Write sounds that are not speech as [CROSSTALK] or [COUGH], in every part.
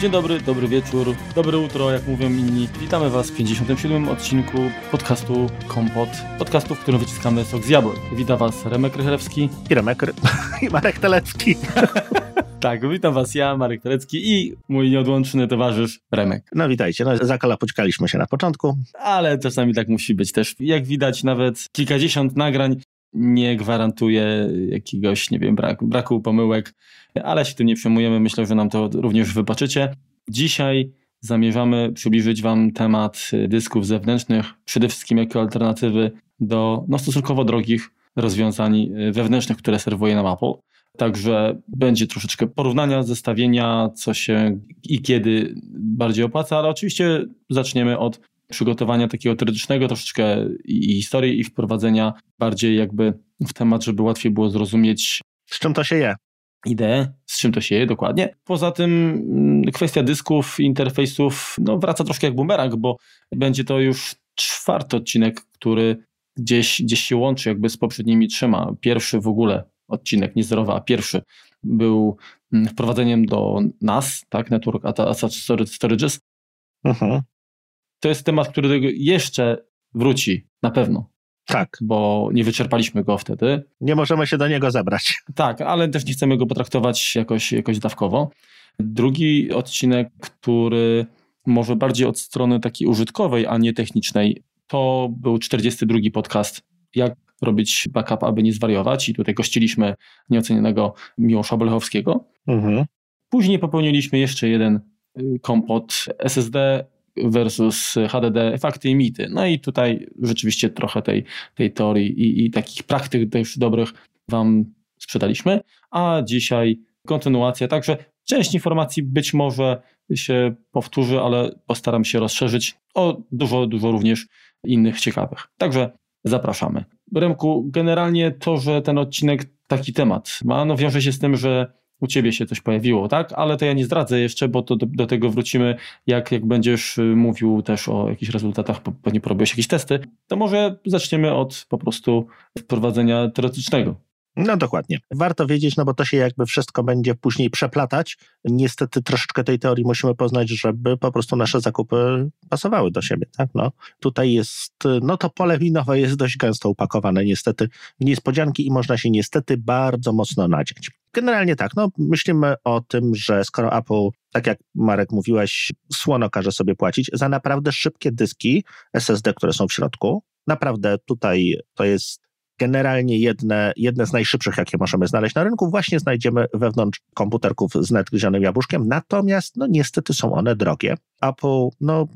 Dzień dobry, dobry wieczór, dobre utro, jak mówią inni. Witamy Was w 57. odcinku podcastu Kompot, podcastu, w którym wyciskamy sok z jabłek. Witam Was Remek Rychlewski. I Remek [LAUGHS] i Marek Telecki. [LAUGHS] tak, witam Was ja, Marek Telecki i mój nieodłączny towarzysz Remek. No witajcie, no zakalapućkaliśmy się na początku. Ale czasami tak musi być też. Jak widać, nawet kilkadziesiąt nagrań nie gwarantuje jakiegoś, nie wiem, braku, braku pomyłek, ale się tym nie przejmujemy. Myślę, że nam to również wybaczycie. Dzisiaj zamierzamy przybliżyć Wam temat dysków zewnętrznych, przede wszystkim jako alternatywy do no, stosunkowo drogich rozwiązań wewnętrznych, które serwuje nam Apple. Także będzie troszeczkę porównania, zestawienia, co się i kiedy bardziej opłaca, ale oczywiście zaczniemy od przygotowania takiego teoretycznego troszeczkę i historii i wprowadzenia bardziej jakby w temat, żeby łatwiej było zrozumieć z czym to się je. Ideę, z czym to się je dokładnie. Poza tym mm, kwestia dysków, interfejsów no wraca troszkę jak bumerang, bo będzie to już czwarty odcinek, który gdzieś, gdzieś się łączy jakby z poprzednimi trzema. Pierwszy w ogóle odcinek, nie zerowy, a pierwszy był mm, wprowadzeniem do NAS, tak, Network Attached Storages. Mhm to jest temat, który jeszcze wróci na pewno. Tak. Bo nie wyczerpaliśmy go wtedy. Nie możemy się do niego zebrać. Tak, ale też nie chcemy go potraktować jakoś, jakoś dawkowo. Drugi odcinek, który może bardziej od strony takiej użytkowej, a nie technicznej, to był 42 podcast, jak robić backup, aby nie zwariować. I tutaj gościliśmy nieocenionego Miłosza Bolechowskiego. Mhm. Później popełniliśmy jeszcze jeden y, kompot SSD versus HDD, fakty i mity. No i tutaj rzeczywiście trochę tej, tej teorii i, i takich praktyk też dobrych Wam sprzedaliśmy, a dzisiaj kontynuacja, także część informacji być może się powtórzy, ale postaram się rozszerzyć o dużo, dużo również innych ciekawych. Także zapraszamy. Remku, generalnie to, że ten odcinek taki temat ma, no wiąże się z tym, że u ciebie się coś pojawiło, tak? Ale to ja nie zdradzę jeszcze, bo to do, do, tego wrócimy, jak, jak będziesz y, mówił też o jakichś rezultatach, pewnie porobiłeś jakieś testy, to może zaczniemy od po prostu wprowadzenia teoretycznego. No dokładnie. Warto wiedzieć, no bo to się jakby wszystko będzie później przeplatać. Niestety troszeczkę tej teorii musimy poznać, żeby po prostu nasze zakupy pasowały do siebie, tak? No, tutaj jest, no to pole winowe jest dość gęsto upakowane niestety w niespodzianki i można się niestety bardzo mocno nadziać. Generalnie tak, no myślimy o tym, że skoro Apple, tak jak Marek mówiłeś, słono każe sobie płacić za naprawdę szybkie dyski SSD, które są w środku, naprawdę tutaj to jest generalnie jedne, jedne z najszybszych, jakie możemy znaleźć na rynku, właśnie znajdziemy wewnątrz komputerków z nadgryzionym jabłuszkiem, natomiast no niestety są one drogie. Apple no,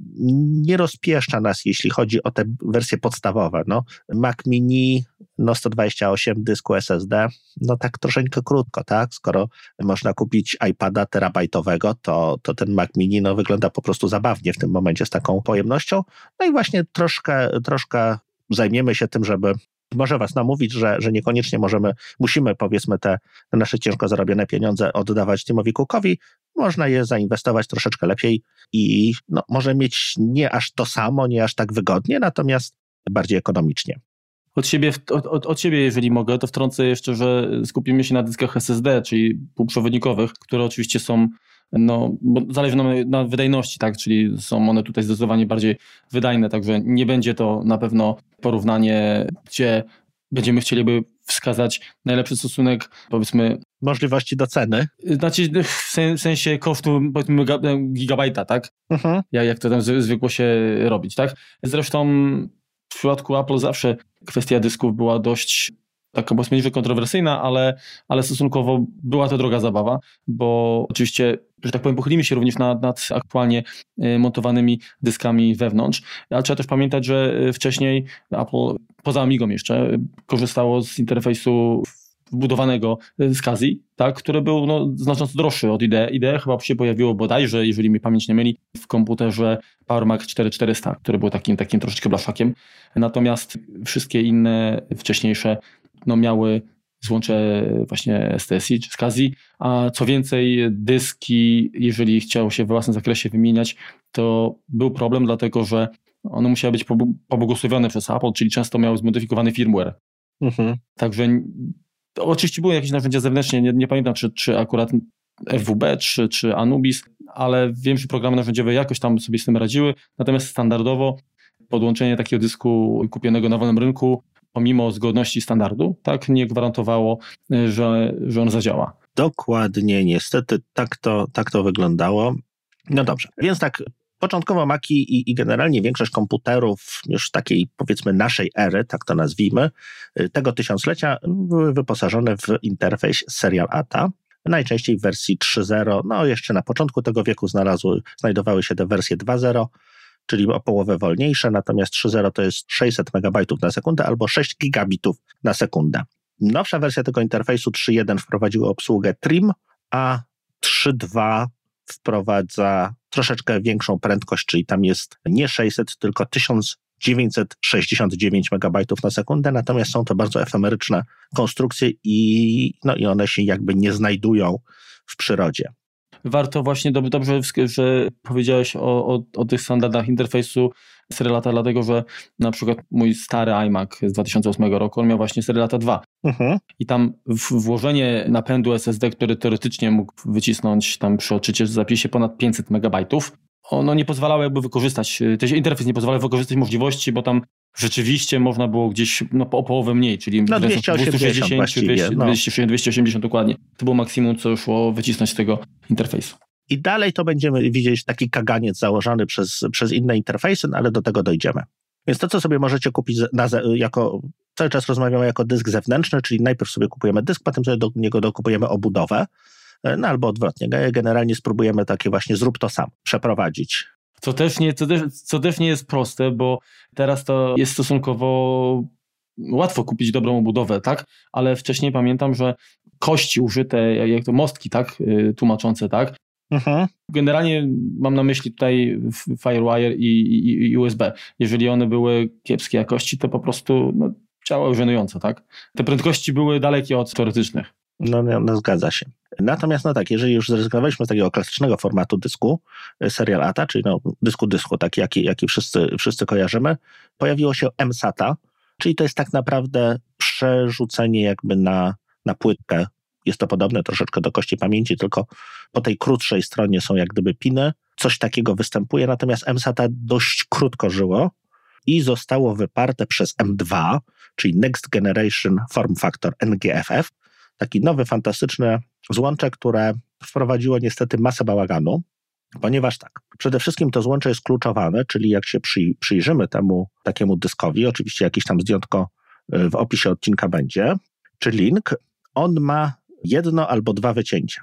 nie rozpieszcza nas, jeśli chodzi o te wersje podstawowe. No, Mac Mini, no 128 dysku SSD, no tak troszeczkę krótko, tak? Skoro można kupić iPada terabajtowego, to, to ten Mac Mini no, wygląda po prostu zabawnie w tym momencie z taką pojemnością. No i właśnie troszkę, troszkę zajmiemy się tym, żeby może was namówić, że, że niekoniecznie możemy, musimy powiedzmy te, nasze ciężko zarobione pieniądze oddawać Timowi Cookowi, można je zainwestować troszeczkę lepiej i no, może mieć nie aż to samo, nie aż tak wygodnie, natomiast bardziej ekonomicznie. Od siebie, od, od, od siebie, jeżeli mogę, to wtrącę jeszcze, że skupimy się na dyskach SSD, czyli półprzewodnikowych, które oczywiście są no, bo zależy nam na wydajności, tak, czyli są one tutaj zdecydowanie bardziej wydajne, także nie będzie to na pewno porównanie, gdzie będziemy chcieliby wskazać najlepszy stosunek, powiedzmy... Możliwości do ceny. Znaczy w sensie kosztu, powiedzmy, gigabajta, tak? Mhm. Jak, jak to tam zwykło się robić, tak? Zresztą w przypadku Apple zawsze kwestia dysków była dość taka powiedzmy kontrowersyjna, ale, ale stosunkowo była to droga zabawa, bo oczywiście, że tak powiem, pochylimy się również nad, nad aktualnie y, montowanymi dyskami wewnątrz, ale trzeba też pamiętać, że y, wcześniej Apple, poza Amigą jeszcze, korzystało z interfejsu wbudowanego z Kazi, tak, który był no, znacząco droższy od IDE. IDE chyba się pojawiło bodajże, jeżeli mi pamięć nie myli, w komputerze PowerMac 4400, który był takim, takim troszeczkę blaszakiem. Natomiast wszystkie inne wcześniejsze no, miały złącze właśnie STSI czy SCSI, a co więcej dyski, jeżeli chciało się w własnym zakresie wymieniać, to był problem, dlatego że one musiały być pobłogosławione przez Apple, czyli często miały zmodyfikowany firmware. Mhm. Także oczywiście były jakieś narzędzia zewnętrzne, nie, nie pamiętam czy, czy akurat FWB czy, czy Anubis, ale wiem, że programy narzędziowe jakoś tam sobie z tym radziły, natomiast standardowo podłączenie takiego dysku kupionego na wolnym rynku, pomimo zgodności standardu, tak nie gwarantowało, że, że on zadziała. Dokładnie, niestety tak to, tak to wyglądało. No dobrze, więc tak Początkowo Maki i, i, generalnie większość komputerów już takiej powiedzmy naszej ery, tak to nazwijmy, y, tego tysiąclecia były wyposażone w interfejs Serial ATA. Najczęściej w wersji 3.0, no jeszcze na początku tego wieku znalazły, znajdowały się te wersje 2.0, czyli o połowę wolniejsze, natomiast 3.0 to jest 600 MB na sekundę albo 6 gigabitów na sekundę. Nowsza wersja tego interfejsu 3.1 wprowadziła obsługę TRIM, a 3.2 wprowadza troszeczkę większą prędkość, czyli tam jest nie 600, tylko 1969 MB na sekundę, natomiast są to bardzo efemeryczne konstrukcje i, no i one się jakby nie znajdują w przyrodzie warto właśnie, dobrze, że powiedziałeś o, o, o tych standardach interfejsu Serialata, dlatego że na przykład mój stary iMac z 2008 roku, on miał właśnie Serialata 2. Mhm. I tam włożenie napędu SSD, który teoretycznie mógł wycisnąć tam przy odczycie zapisie ponad 500 megabajtów, ono nie pozwalało jakby wykorzystać, ten interfejs nie pozwalał wykorzystać możliwości, bo tam rzeczywiście można było gdzieś no, o połowę mniej, czyli no, 260, 260, no. 280 dokładnie. To było maksimum, co szło wycisnąć z tego interfejsu. I dalej to będziemy widzieć taki kaganiec założony przez, przez inne interfejsy, no ale do tego dojdziemy. Więc to, co sobie możecie kupić na, jako, cały czas rozmawiamy jako dysk zewnętrzny, czyli najpierw sobie kupujemy dysk, potem sobie do niego dokupujemy obudowę, no albo odwrotnie. Generalnie spróbujemy takie właśnie zrób to sam przeprowadzić. Co też, nie, co, też, co też nie jest proste, bo teraz to jest stosunkowo łatwo kupić dobrą budowę, tak? Ale wcześniej pamiętam, że kości użyte, jak to mostki, tak? Y, tłumaczące, tak? Mhm. Generalnie mam na myśli tutaj Firewire i, i, i, USB. Jeżeli one były kiepskiej jakości, to po prostu no, działały żenująco, tak? Te prędkości były dalekie od teoretycznych. No, no, no, zgadza się. Natomiast no tak, jeżeli już zrezygnowaliśmy z takiego klasycznego formatu dysku, y, serial ATA, czyli no, dysku dysku, taki jaki, jaki wszyscy, wszyscy kojarzymy, pojawiło się MSATA, czyli to jest tak naprawdę przerzucenie jakby na, na płytkę. Jest to podobne troszeczkę do kości pamięci, tylko po tej krótszej stronie są jak gdyby piny. Coś takiego występuje, natomiast MSATA dość krótko żyło i zostało wyparte przez M2, czyli Next Generation Form Factor NGFF, taki nowy, fantastyczny złącze, które wprowadziło niestety masę bałaganu, ponieważ tak, przede wszystkim to złącze jest kluczowane, czyli jak się przy, przyjrzymy temu takiemu dyskowi, oczywiście jakieś tam zdjątko y, w opisie odcinka będzie, czy link, on ma jedno albo dwa wycięcia.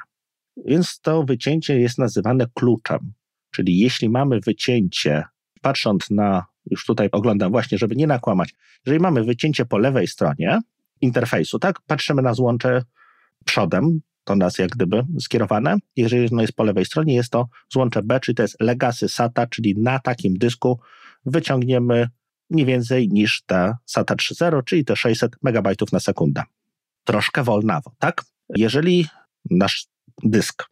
Więc to wycięcie jest nazywane kluczem. Czyli jeśli mamy wycięcie, patrząc na, już tutaj oglądam właśnie, żeby nie nakłamać, jeżeli mamy wycięcie po lewej stronie, interfejsu, tak? Patrzymy na złącze przodem, to nas jak gdyby skierowane. Jeżeli ono jest po lewej stronie, jest to złącze B, czyli to jest legacy SATA, czyli na takim dysku wyciągniemy nie więcej niż te SATA 3.0, czyli te 600 MB na sekundę. Troszkę wolnawo, tak? Jeżeli nasz dysk,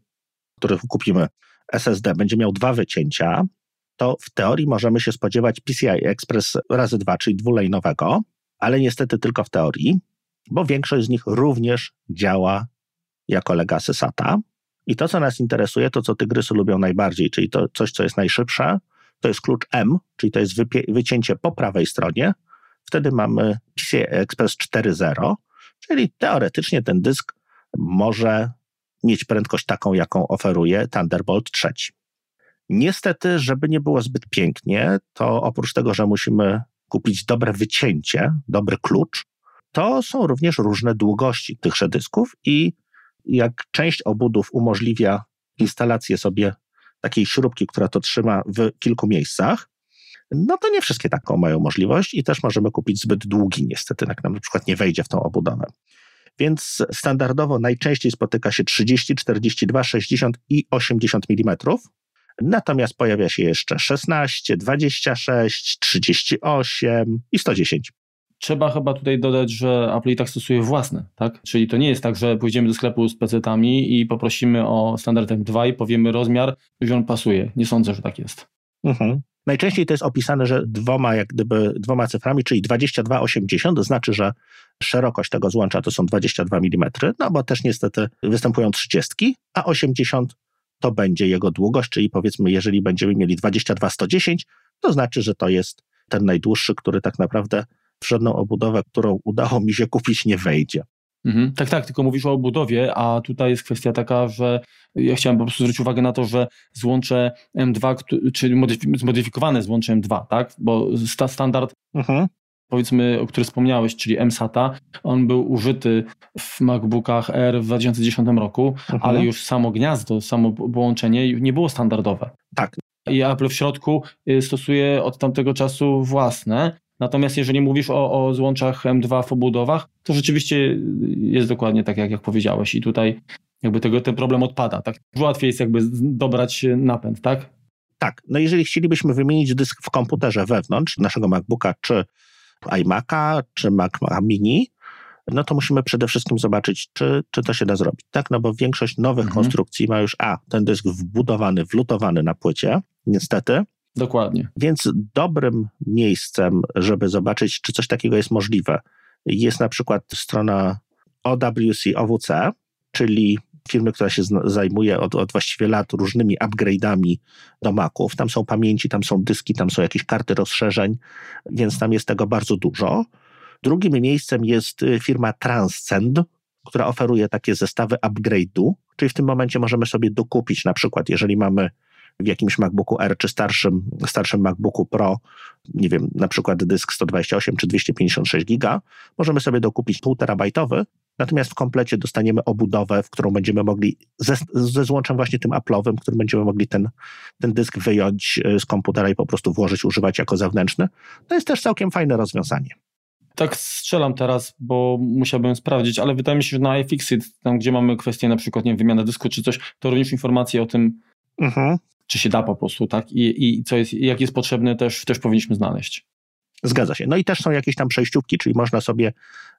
który kupimy SSD, będzie miał dwa wycięcia, to w teorii możemy się spodziewać PCI Express razy dwa, czyli dwulejnowego, ale niestety tylko w teorii, bo większość z nich również działa jako legacy SATA. I to, co nas interesuje, to co tygrysy lubią najbardziej, czyli to coś, co jest najszybsze, to jest klucz M, czyli to jest wycięcie po prawej stronie. Wtedy mamy PCI Express 4.0, czyli teoretycznie ten dysk może mieć prędkość taką, jaką oferuje Thunderbolt 3. Niestety, żeby nie było zbyt pięknie, to oprócz tego, że musimy kupić dobre wycięcie, dobry klucz, to są również różne długości tychże dysków i jak część obudów umożliwia instalację sobie takiej śrubki, która to trzyma w kilku miejscach, no to nie wszystkie taką mają możliwość i też możemy kupić zbyt długi niestety, jak nam na przykład nie wejdzie w tą obudowę. Więc standardowo najczęściej spotyka się 30, 42, 60 i 80 mm. Natomiast pojawia się jeszcze 16, 26, 38 i 110. Trzeba chyba tutaj dodać, że Apple i tak stosuje własne, tak? Czyli to nie jest tak, że pójdziemy do sklepu z PC-tami i poprosimy o standard M2 i powiemy rozmiar, że on pasuje. Nie sądzę, że tak jest. Mhm. Najczęściej to jest opisane, że dwoma, jak gdyby, dwoma cyframi, czyli 2280, to znaczy, że szerokość tego złącza to są 22 mm, no bo też niestety występują 30, a 80 to będzie jego długość, czyli powiedzmy, jeżeli będziemy mieli 22110, to znaczy, że to jest ten najdłuższy, który tak naprawdę w żadną obudowę, którą udało mi się kupić, nie wejdzie. Mhm. Tak, tak, tylko mówisz o obudowie, a tutaj jest kwestia taka, że ja chciałem po prostu zwrócić uwagę na to, że złącze M2, czyli zmodyfikowane złącze M2, tak? Bo sta standard, mhm. powiedzmy, o którym wspomniałeś, czyli MSATA, on był użyty w MacBookach R w 2010 roku, mhm. ale już samo gniazdo, samo połączenie nie było standardowe. Tak. I Apple w środku y, stosuje od tamtego czasu własne, Natomiast jeżeli mówisz o, o złączach M2 w obudowach, to rzeczywiście jest dokładnie tak, jak, jak powiedziałeś. I tutaj jakby tego, ten problem odpada. Tak? Łatwiej jest jakby dobrać napęd, tak? Tak. No jeżeli chcielibyśmy wymienić dysk w komputerze wewnątrz naszego MacBooka, czy iMac'a, czy Mac Mini, no to musimy przede wszystkim zobaczyć, czy, czy to się da zrobić. Tak, no bo większość nowych mhm. konstrukcji ma już A, ten dysk wbudowany, wlutowany na płycie, niestety, Dokładnie. Więc dobrym miejscem, żeby zobaczyć, czy coś takiego jest możliwe, jest na przykład strona OWC, OWC, czyli firmy, która się zajmuje od, od właściwie lat różnymi upgrade'ami do Maców. Tam są pamięci, tam są dyski, tam są jakieś karty rozszerzeń, więc tam jest tego bardzo dużo. Drugim miejscem jest y, firma Transcend, która oferuje takie zestawy upgrade'u, czyli w tym momencie możemy sobie dokupić na przykład, jeżeli mamy w jakimś MacBooku R czy starszym, starszym MacBooku Pro, nie wiem, na przykład dysk 128 czy 256 giga, możemy sobie dokupić 1,5 terabajtowy, natomiast w komplecie dostaniemy obudowę, w którą będziemy mogli, ze, ze złączem właśnie tym Apple'owym, którym będziemy mogli ten, ten dysk wyjąć e, z komputera i po prostu włożyć, używać jako zewnętrzny. To jest też całkiem fajne rozwiązanie. Tak strzelam teraz, bo musiałbym sprawdzić, ale wydaje mi się, że na iFixit, tam gdzie mamy kwestię na przykład nie wiem, wymiany dysku czy coś, to również informacje o tym mhm czy się da po prostu, tak? I, i co jest, jak jest potrzebne, też, też powinniśmy znaleźć. Zgadza się. No i też są jakieś tam przejściówki, czyli można sobie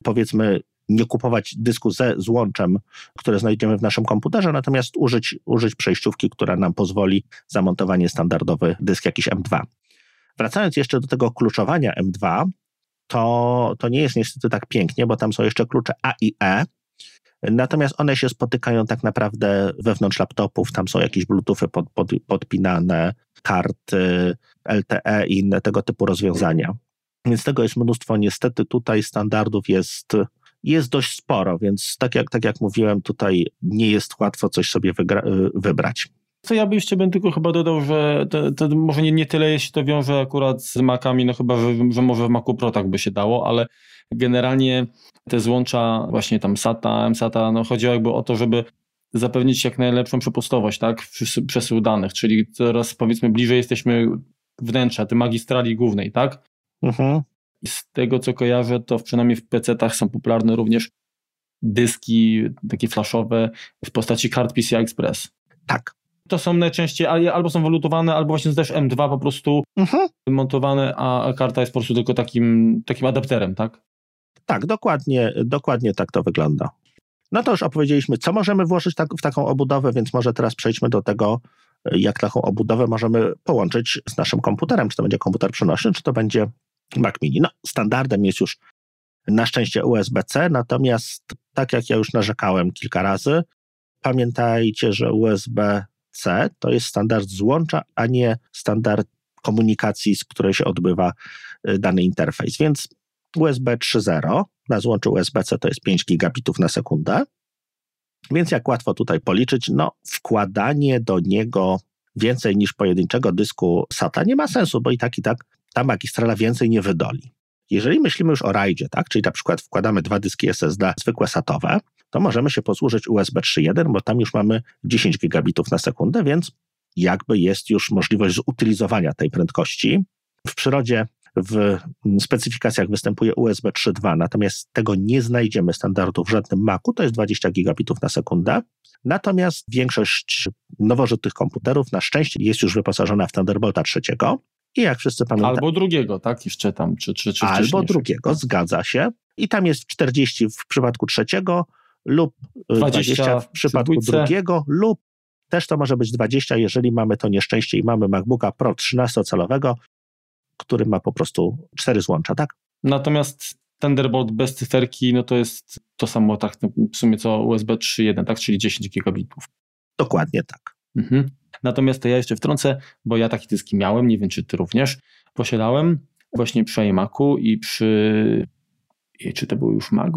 powiedzmy nie kupować dysku ze złączem, które znajdziemy w naszym komputerze, natomiast użyć, użyć przejściówki, która nam pozwoli zamontowanie standardowy dysk jakiś M2. Wracając jeszcze do tego kluczowania M2, to, to nie jest niestety tak pięknie, bo tam są jeszcze klucze A i E, Natomiast one się spotykają tak naprawdę wewnątrz laptopów, tam są jakieś bluetoothy pod, pod, podpinane, karty LTE i inne tego typu rozwiązania. Więc tego jest mnóstwo. Niestety tutaj standardów jest, jest dość sporo, więc tak jak, tak jak mówiłem, tutaj nie jest łatwo coś sobie wybrać. Co ja bym jeszcze bym tylko chyba dodał, że to, to może nie, nie tyle jeśli to wiąże akurat z Macami, no chyba, że, że może w Macu Pro tak by się dało, ale generalnie te złącza właśnie tam SATA, MSATA, no chodziło jakby o to, żeby zapewnić jak najlepszą przepustowość, tak, przesył danych, czyli teraz powiedzmy bliżej jesteśmy wnętrza, tej magistrali głównej, tak? Mhm. Z tego co kojarzę, to przynajmniej w PC-tach są popularne również dyski takie flashowe w postaci kart PCI Express. Tak. To są najczęściej albo są walutowane, albo właśnie też M2 po prostu mhm. montowane, a karta jest po prostu tylko takim, takim adapterem, tak? Tak, dokładnie, dokładnie tak to wygląda. No to już opowiedzieliśmy, co możemy włożyć tak, w taką obudowę, więc może teraz przejdźmy do tego, jak taką obudowę możemy połączyć z naszym komputerem. Czy to będzie komputer przenośny, czy to będzie Mac Mini. No, standardem jest już na szczęście USB-C, natomiast tak jak ja już narzekałem kilka razy, pamiętajcie, że USB-C to jest standard złącza, a nie standard komunikacji, z której się odbywa y, dany interfejs. Więc USB 3.0 na złączu USB-C to jest 5 gigabitów na sekundę. Więc jak łatwo tutaj policzyć, no wkładanie do niego więcej niż pojedynczego dysku SATA nie ma sensu, bo i tak i tak ta magistrala więcej nie wydoli. Jeżeli myślimy już o RAIDzie, tak, czyli na przykład wkładamy dwa dyski SSD zwykłe SATowe, to możemy się posłużyć USB 3.1, bo tam już mamy 10 gigabitów na sekundę, więc jakby jest już możliwość zutylizowania tej prędkości. W przyrodzie w specyfikacjach występuje USB 3.2, natomiast tego nie znajdziemy standardu w żadnym Macu, to jest 20 gigabitów na sekundę. Natomiast większość nowożytnych komputerów na szczęście jest już wyposażona w Thunderbolta trzeciego. I jak wszyscy pamiętają. Albo drugiego, tak? Jeszcze tam, czy, czy, czy Albo drugiego, zgadza się. I tam jest 40 w przypadku trzeciego lub 20, 20 w przypadku drugiego lub Też to może być 20, jeżeli mamy to nieszczęście i mamy MacBooka Pro 13-calowego, który ma po prostu cztery złącza, tak? Natomiast Thunderbolt bez cyferki, no to jest to samo tak w sumie co USB 3.1, tak? Czyli 10 gigabitów. Dokładnie tak. Mhm. Natomiast to ja jeszcze wtrącę, bo ja takie dyski miałem, nie wiem czy ty również posiadałem, właśnie przy iMacu i przy czy to był już Mac,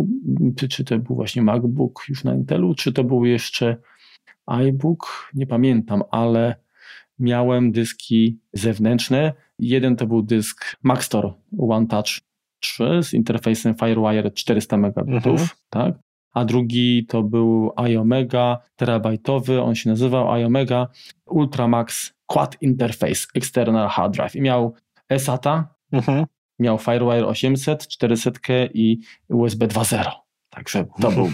czy to był właśnie MacBook już na Intelu, czy to był jeszcze iBook, nie pamiętam, ale miałem dyski zewnętrzne. Jeden to był dysk Maxtor One Touch 3 z interfejsem Firewire 400 megabitów, mhm. tak? A drugi to był iOmega terabajtowy, on się nazywał iOmega Ultramax Quad Interface External Hard Drive i miał eSATA, mhm. miał Firewire 800, 400 i USB 2.0. Także to był.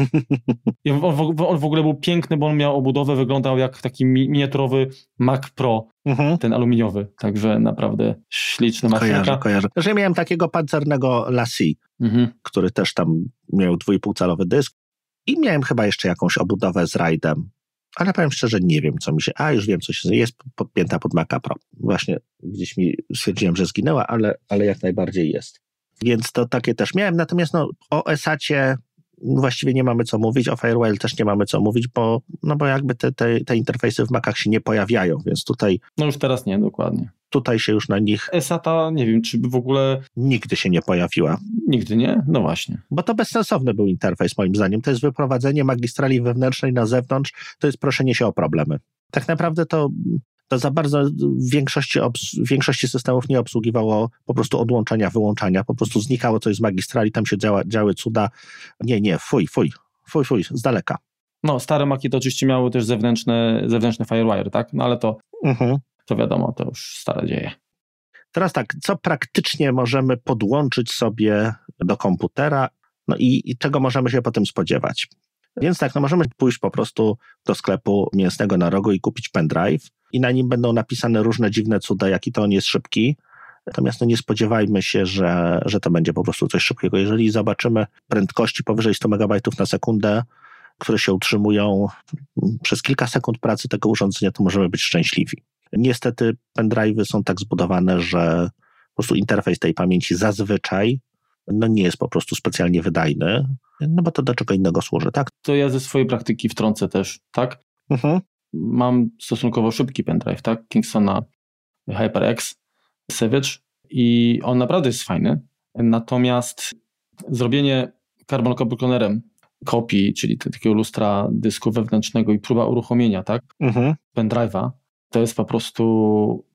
[LAUGHS] On w, on w ogóle był piękny, bo on miał obudowę, wyglądał jak taki miniaturowy Mac Pro, mhm. ten aluminiowy. Także naprawdę śliczny maszynka. Kojarzę, kojarzę. Że ja miałem takiego pancernego Lassie, mhm. który też tam miał 2,5-calowy dysk i miałem chyba jeszcze jakąś obudowę z rajdem. Ale powiem szczerze, nie wiem, co mi się. A już wiem, co się. Jest podpięta pod Maca Pro. Właśnie gdzieś mi stwierdziłem, że zginęła, ale, ale jak najbardziej jest. Więc to takie też miałem. Natomiast no, o ESAcie właściwie nie mamy co mówić, o Firewall też nie mamy co mówić, bo, no bo jakby te, te, te interfejsy w Macach się nie pojawiają, więc tutaj... No już teraz nie, dokładnie. Tutaj się już na nich... ESATA, nie wiem, czy w ogóle... Nigdy się nie pojawiła. Nigdy nie? No właśnie. Bo to bezsensowny był interfejs moim zdaniem. To jest wyprowadzenie magistrali wewnętrznej na zewnątrz, to jest proszenie się o problemy. Tak naprawdę to to za bardzo w większości, w większości systemów nie obsługiwało po prostu odłączania, wyłączania, po prostu znikało coś z magistrali, tam się działa, działy cuda. Nie, nie, fuj, fuj, fuj, fuj, z daleka. No, stare Maki to oczywiście miały też zewnętrzne, zewnętrzne Firewire, tak? No ale to, mhm. To wiadomo, to już stare dzieje. Teraz tak, co praktycznie możemy podłączyć sobie do komputera no i, i czego możemy się potem spodziewać? Więc tak, no możemy pójść po prostu do sklepu mięsnego na rogu i kupić pendrive i na nim będą napisane różne dziwne cuda, jaki to on jest szybki. Natomiast no nie spodziewajmy się, że, że to będzie po prostu coś szybkiego. Jeżeli zobaczymy prędkości powyżej 100 MB na sekundę, które się utrzymują przez kilka sekund pracy tego urządzenia, to możemy być szczęśliwi. Niestety pendrive'y są tak zbudowane, że po prostu interfejs tej pamięci zazwyczaj no nie jest po prostu specjalnie wydajny, no bo to do czego innego służy, tak? To ja ze swojej praktyki wtrącę też, tak? Mhm. Mam stosunkowo szybki pendrive, tak? Kingstona HyperX Savage i on naprawdę jest fajny, natomiast zrobienie carbon copy clonerem kopii, czyli takiego lustra dysku wewnętrznego i próba uruchomienia, tak? Mhm. Pendrive'a, to jest po prostu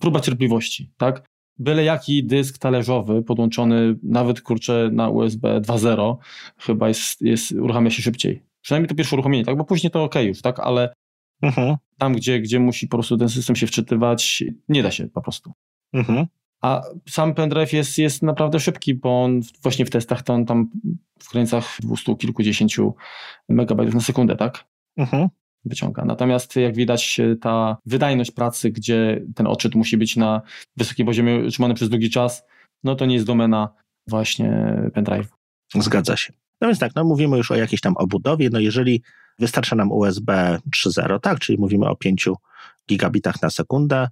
próba cierpliwości, tak? byle jaki dysk talerzowy podłączony nawet kurczę na USB 2.0 chyba jest, jest, uruchamia się szybciej. Przynajmniej to pierwsze uruchomienie, tak? Bo później to ok już, tak? Ale mhm. tam, gdzie, gdzie musi po prostu ten system się wczytywać, nie da się po prostu. Mhm. A sam pendrive jest, jest naprawdę szybki, bo on właśnie w testach to on tam w granicach 200 kilkudziesięciu megabajtów na sekundę, tak? Mhm wyciąga. Natomiast jak widać, ta wydajność pracy, gdzie ten odczyt musi być na wysokim poziomie utrzymany przez długi czas, no to nie jest domena właśnie pendrive. Zgadza się. No więc tak, no mówimy już o jakiejś tam obudowie, no jeżeli wystarcza nam USB 3.0, tak, czyli mówimy o 5 gigabitach na sekundę,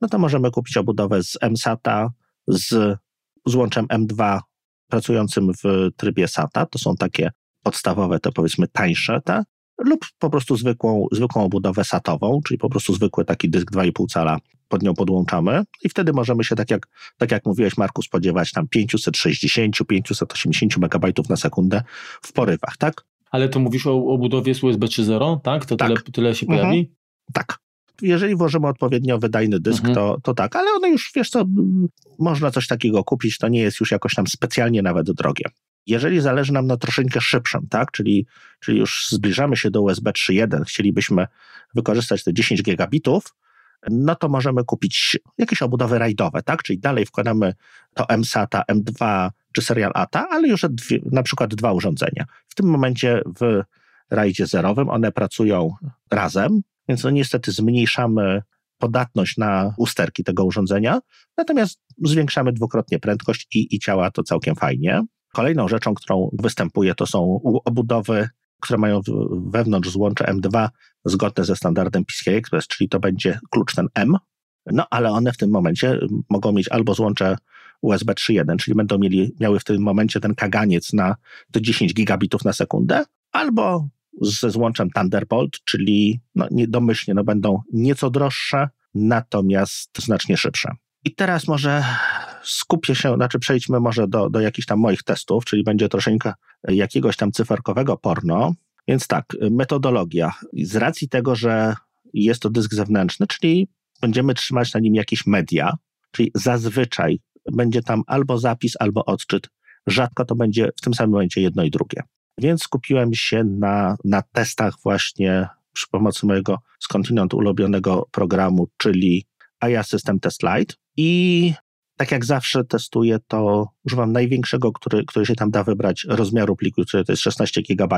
no to możemy kupić obudowę z MSATA, z złączem M2 pracującym w trybie SATA, to są takie podstawowe, to powiedzmy tańsze, tak? Lub po prostu zwykłą, zwykłą obudowę satową, czyli po prostu zwykły taki dysk 2,5 cala pod nią podłączamy i wtedy możemy się, tak jak, tak jak mówiłeś Marku, spodziewać tam 560-580 megabajtów na sekundę w porywach, tak? Ale to mówisz o, o budowie z USB 3.0, tak? To tak. Tyle, tyle się pojawi? Mhm. Tak. Jeżeli włożymy odpowiednio wydajny dysk, mhm. to, to tak, ale one już, wiesz co, można coś takiego kupić, to nie jest już jakoś tam specjalnie nawet drogie. Jeżeli zależy nam na troszeczkę szybszym, tak, czyli, czyli już zbliżamy się do USB 3.1, chcielibyśmy wykorzystać te 10 gigabitów, no to możemy kupić jakieś obudowy rajdowe, tak? Czyli dalej wkładamy to MSATA, M2 czy Serial ATA, ale już dwie, na przykład dwa urządzenia. W tym momencie w rajdzie zerowym one pracują razem, więc no niestety zmniejszamy podatność na usterki tego urządzenia, natomiast zwiększamy dwukrotnie prędkość i, i działa to całkiem fajnie. Kolejną rzeczą, którą występuje, to są obudowy które mają wewnątrz złącze M2 zgodne ze standardem PCI Express, czyli to będzie klucz ten M, no ale one w tym momencie mogą mieć albo złącze USB 3.1, czyli będą mieli, miały w tym momencie ten kaganiec na do 10 gigabitów na sekundę, albo ze złączem Thunderbolt, czyli no, nie, domyślnie no, będą nieco droższe, natomiast znacznie szybsze. I teraz może skupię się, znaczy przejdźmy może do, do jakichś tam moich testów, czyli będzie troszeczkę jakiegoś tam cyferkowego porno. Więc tak, metodologia. Z racji tego, że jest to dysk zewnętrzny, czyli będziemy trzymać na nim jakieś media, czyli zazwyczaj będzie tam albo zapis, albo odczyt. Rzadko to będzie w tym samym momencie jedno i drugie. Więc skupiłem się na, na testach właśnie przy pomocy mojego skądinąd ulubionego programu, czyli IA System Test Lite i tak jak zawsze testuję, to używam największego, który, który się tam da wybrać, rozmiaru pliku, który to jest 16 GB,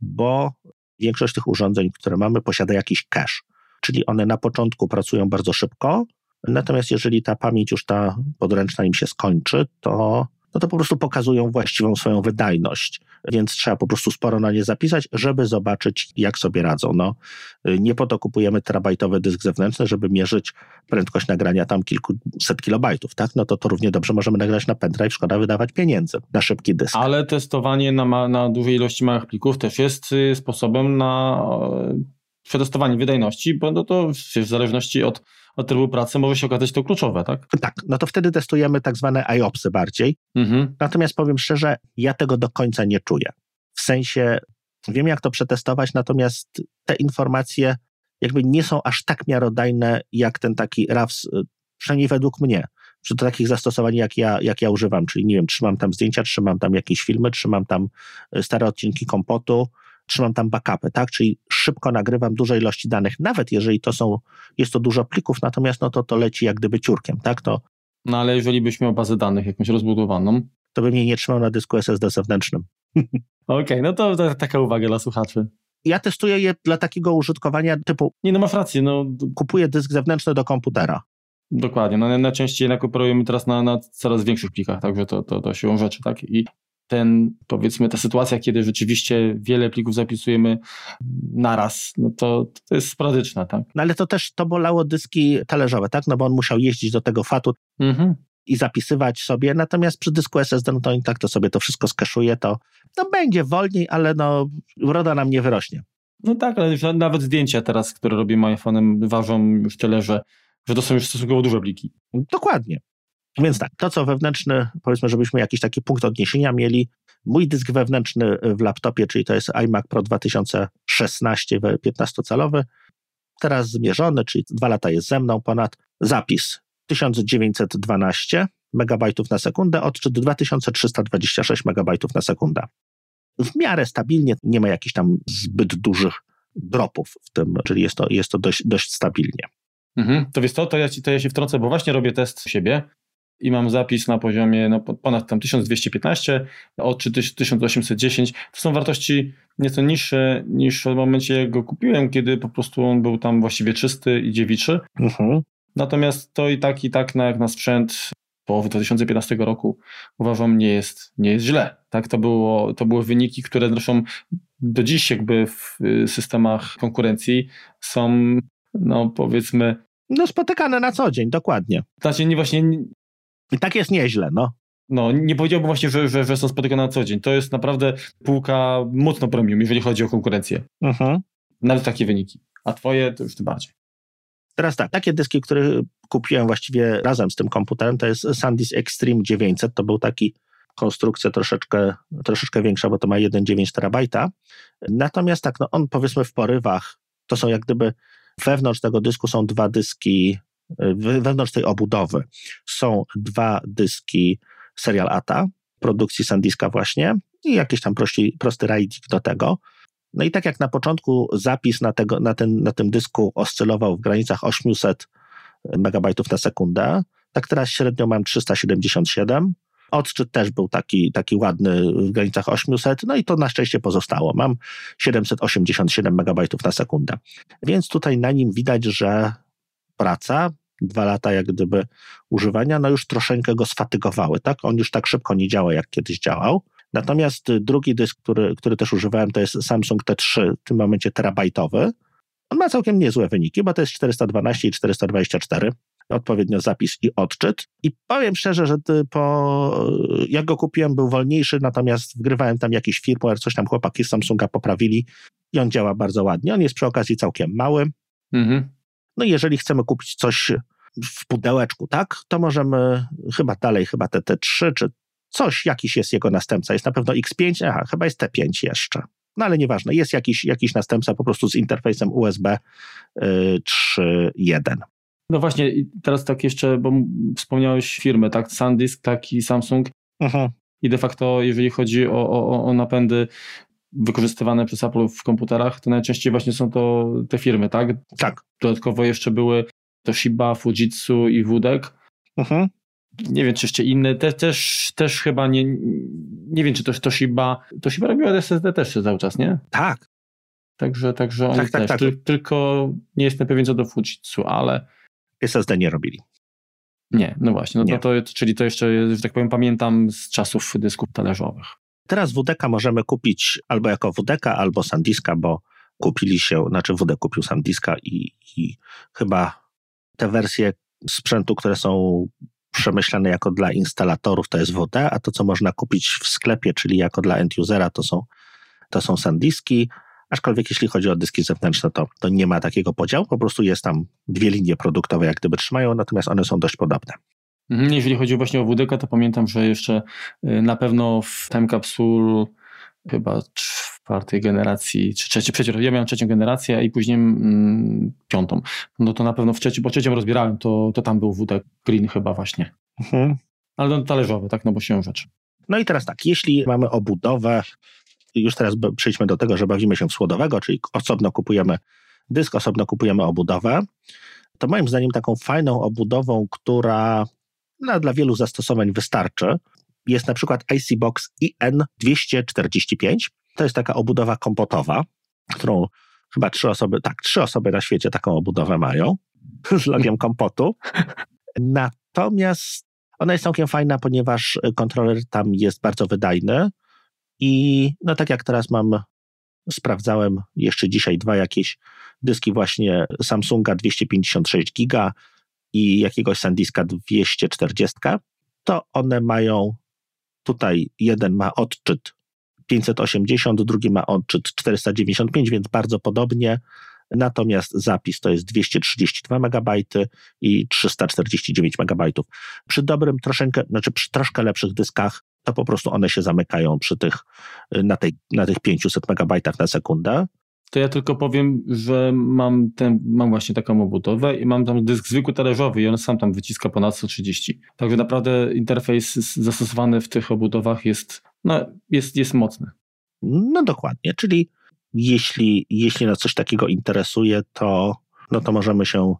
bo większość tych urządzeń, które mamy, posiada jakiś cache, czyli one na początku pracują bardzo szybko, natomiast jeżeli ta pamięć już ta podręczna im się skończy, to no to po prostu pokazują właściwą swoją wydajność, więc trzeba po prostu sporo na nie zapisać, żeby zobaczyć, jak sobie radzą. No, nie po to kupujemy terabajtowy dysk zewnętrzny, żeby mierzyć prędkość nagrania tam kilkuset kilobajtów, tak? No to to równie dobrze możemy nagrać na pendrive, szkoda wydawać pieniędzy na szybki dysk. Ale testowanie na, na dużej ilości małych plików też jest y, sposobem na przetestowanie wydajności, bo no to w zależności od od trybu pracy może się okazać to kluczowe, tak? Tak, no to wtedy testujemy tak zwane IOPSy bardziej. Mhm. Natomiast powiem szczerze, ja tego do końca nie czuję. W sensie wiem, jak to przetestować, natomiast te informacje jakby nie są aż tak miarodajne, jak ten taki RAWS, y, przynajmniej według mnie, przy takich zastosowań, jak ja, jak ja używam, czyli nie wiem, trzymam tam zdjęcia, trzymam tam jakieś filmy, trzymam tam y, stare odcinki kompotu, trzymam tam backupy, tak? Czyli szybko nagrywam duże ilości danych, nawet jeżeli to są, jest to dużo plików, natomiast no to to leci jak gdyby ciurkiem, tak? To, no ale jeżeli byś miał bazę danych jakąś rozbudowaną, to bym jej nie trzymał na dysku SSD zewnętrznym. [LAUGHS] Okej, okay, no to, to, taka uwaga dla słuchaczy. Ja testuję je dla takiego użytkowania typu. Nie, no masz rację. No. Kupuję dysk zewnętrzny do komputera. Dokładnie. No, najczęściej jednak operujemy teraz na, na coraz większych plikach, także to, to, to siłą rzeczy, tak? I ten, powiedzmy, ta sytuacja, kiedy rzeczywiście wiele plików zapisujemy naraz, no to, to jest sporadyczna, tak? No ale to też to bolało dyski talerzowe, tak? No bo on musiał jeździć do tego fatu mhm. i zapisywać sobie, natomiast przy dysku SSD, no to i tak to sobie to wszystko skeszuje, to no będzie wolniej, ale no uroda nam nie wyrośnie. No tak, ale nawet zdjęcia teraz, które robimy iPhone'em ważą już tyle, że, że to są już stosunkowo duże pliki. Dokładnie. Więc tak, to co wewnętrzny, powiedzmy, żebyśmy jakiś taki punkt odniesienia mieli. Mój dysk wewnętrzny w laptopie, czyli to jest iMac Pro 2016 15-calowy, teraz zmierzony, czyli dwa lata jest ze mną ponad, zapis 1912 megabajtów na sekundę, odczyt 2326 megabajtów na sekundę. W miarę stabilnie, nie ma jakichś tam zbyt dużych dropów w tym, czyli jest to, jest to dość, dość stabilnie. Mhm. To wiesz co, to ja, ci, to ja się wtrącę, bo właśnie robię test siebie i mam zapis na poziomie no, ponad tam 1215 od 1810. To są wartości nieco niższe niż w momencie, jak go kupiłem, kiedy po prostu on był tam właściwie czysty i dziewiczy. Uh-huh. Natomiast to i tak, i tak na, jak na sprzęt połowy 2015 roku uważam nie jest, nie jest źle. Tak, to, było, to były wyniki, które zresztą do dziś jakby w systemach konkurencji są no powiedzmy no spotykane na co dzień, dokładnie. Znaczy nie właśnie i tak jest nieźle, no. No, nie powiedziałbym właśnie, że, że, że są spotykane na co dzień. To jest naprawdę półka mocno premium, jeżeli chodzi o konkurencję. Mhm. Nawet takie wyniki. A twoje to już tym bardziej. Teraz tak, takie dyski, które kupiłem właściwie razem z tym komputerem, to jest SanDisk Extreme 900. To był taki konstrukcja troszeczkę, troszeczkę większa, bo to ma 1,9 terabajta. Natomiast tak, no on powiedzmy w porywach, to są jak gdyby wewnątrz tego dysku są dwa dyski wewnątrz tej obudowy są dwa dyski Serial ATA, produkcji Sandiska właśnie i jakiś tam prosty, prosty RAIDik do tego. No i tak jak na początku zapis na, tego, na, ten, na tym dysku oscylował w granicach 800 megabajtów na sekundę, tak teraz średnio mam 377. Odczyt też był taki, taki ładny w granicach 800, no i to na szczęście pozostało. Mam 787 megabajtów na sekundę. Więc tutaj na nim widać, że praca, dwa lata jak gdyby używania, no już troszeczkę go sfatygowały, tak? On już tak szybko nie działa, jak kiedyś działał, Natomiast drugi dysk, który, który też używałem, to jest Samsung T3, w tym momencie terabajtowy. On ma całkiem niezłe wyniki, bo to jest 412 i 424 odpowiednio zapis i odczyt. I powiem szczerze, że po, jak go kupiłem, był wolniejszy, natomiast wgrywałem tam jakiś firmware, coś tam chłopaki z Samsunga poprawili i on działa bardzo ładnie. On jest przy okazji całkiem mały. Mhm. No jeżeli chcemy kupić coś w pudełeczku, tak, to możemy chyba dalej, chyba TT3, czy coś, jakiś jest jego następca. Jest na pewno X5, aha, chyba jest T5 jeszcze. No ale nieważne, jest jakiś, jakiś następca po prostu z interfejsem USB yy, 3.1. No właśnie, teraz tak jeszcze, bo wspomniałeś firmy, tak? SanDisk, tak i Samsung. Aha. I de facto, jeżeli chodzi o, o, o napędy wykorzystywane przez Apple w komputerach, to najczęściej właśnie są to te firmy, tak? Tak. Dodatkowo jeszcze były Toshiba, Fujitsu i Wudek. Aha. Nie wiem, czy jeszcze inne, te, też, też chyba nie, nie wiem, czy to Toshiba, Toshiba robiła SSD też cały czas, nie? Tak. Także, także tak, tak, też, tak. tylko nie jestem pewien co do Fujitsu, ale SSD nie robili. Nie, no właśnie, no to, to, czyli to jeszcze, że tak powiem, pamiętam z czasów dysków talerzowych. Teraz WDK możemy kupić albo jako WDK, albo SanDiska, bo kupili się, znaczy WD kupił SanDiska i, i chyba te wersje sprzętu, które są przemyślane jako dla instalatorów, to jest WD, a to, co można kupić w sklepie, czyli jako dla end-usera, to są, to są SanDiski. Aczkolwiek jeśli chodzi o dyski zewnętrzne, to, to nie ma takiego podziału, po prostu jest tam dwie linie produktowe, jak gdyby trzymają, natomiast one są dość podobne. Mhm, jeżeli chodzi właśnie o WDK, to pamiętam, że jeszcze y, na pewno w Time Capsule chyba czwartej generacji, czy trzeciej, przecież ja miałem trzecią generację i później mm, piątą. No to na pewno w trzecią, bo trzecią rozbierałem, to, to tam był WD Green chyba właśnie. Mhm. Ale no, talerzowy, tak, no bo się rzecz. No i teraz tak, jeśli mamy obudowę już teraz przejdźmy do tego, że bawimy się w słodowego, czyli osobno kupujemy dysk, osobno kupujemy obudowę, to moim zdaniem taką fajną obudową, która no, dla wielu zastosowań wystarczy, jest na przykład ICBox IN245. To jest taka obudowa kompotowa, którą chyba trzy osoby, tak, trzy osoby na świecie taką obudowę mają [LAUGHS] z logiem kompotu. Natomiast ona jest całkiem fajna, ponieważ kontroler tam jest bardzo wydajny. I no tak jak teraz mam, sprawdzałem jeszcze dzisiaj dwa jakieś dyski właśnie Samsunga 256 giga i jakiegoś SanDiska 240, to one mają, tutaj jeden ma odczyt 580, drugi ma odczyt 495, więc bardzo podobnie. Natomiast zapis to jest 232 MB i 349 MB. Przy dobrym troszeczkę, znaczy przy troszkę lepszych dyskach to po prostu one się zamykają przy tych, na, tej, na tych 500 megabajtach na sekundę. To ja tylko powiem, że mam, ten, mam właśnie taką obudowę i mam tam dysk zwykły talerzowy i on sam tam wyciska ponad 130. Także naprawdę interfejs zastosowany w tych obudowach jest, no, jest, jest mocny. No dokładnie, czyli jeśli, jeśli nas coś takiego interesuje, to, no to możemy się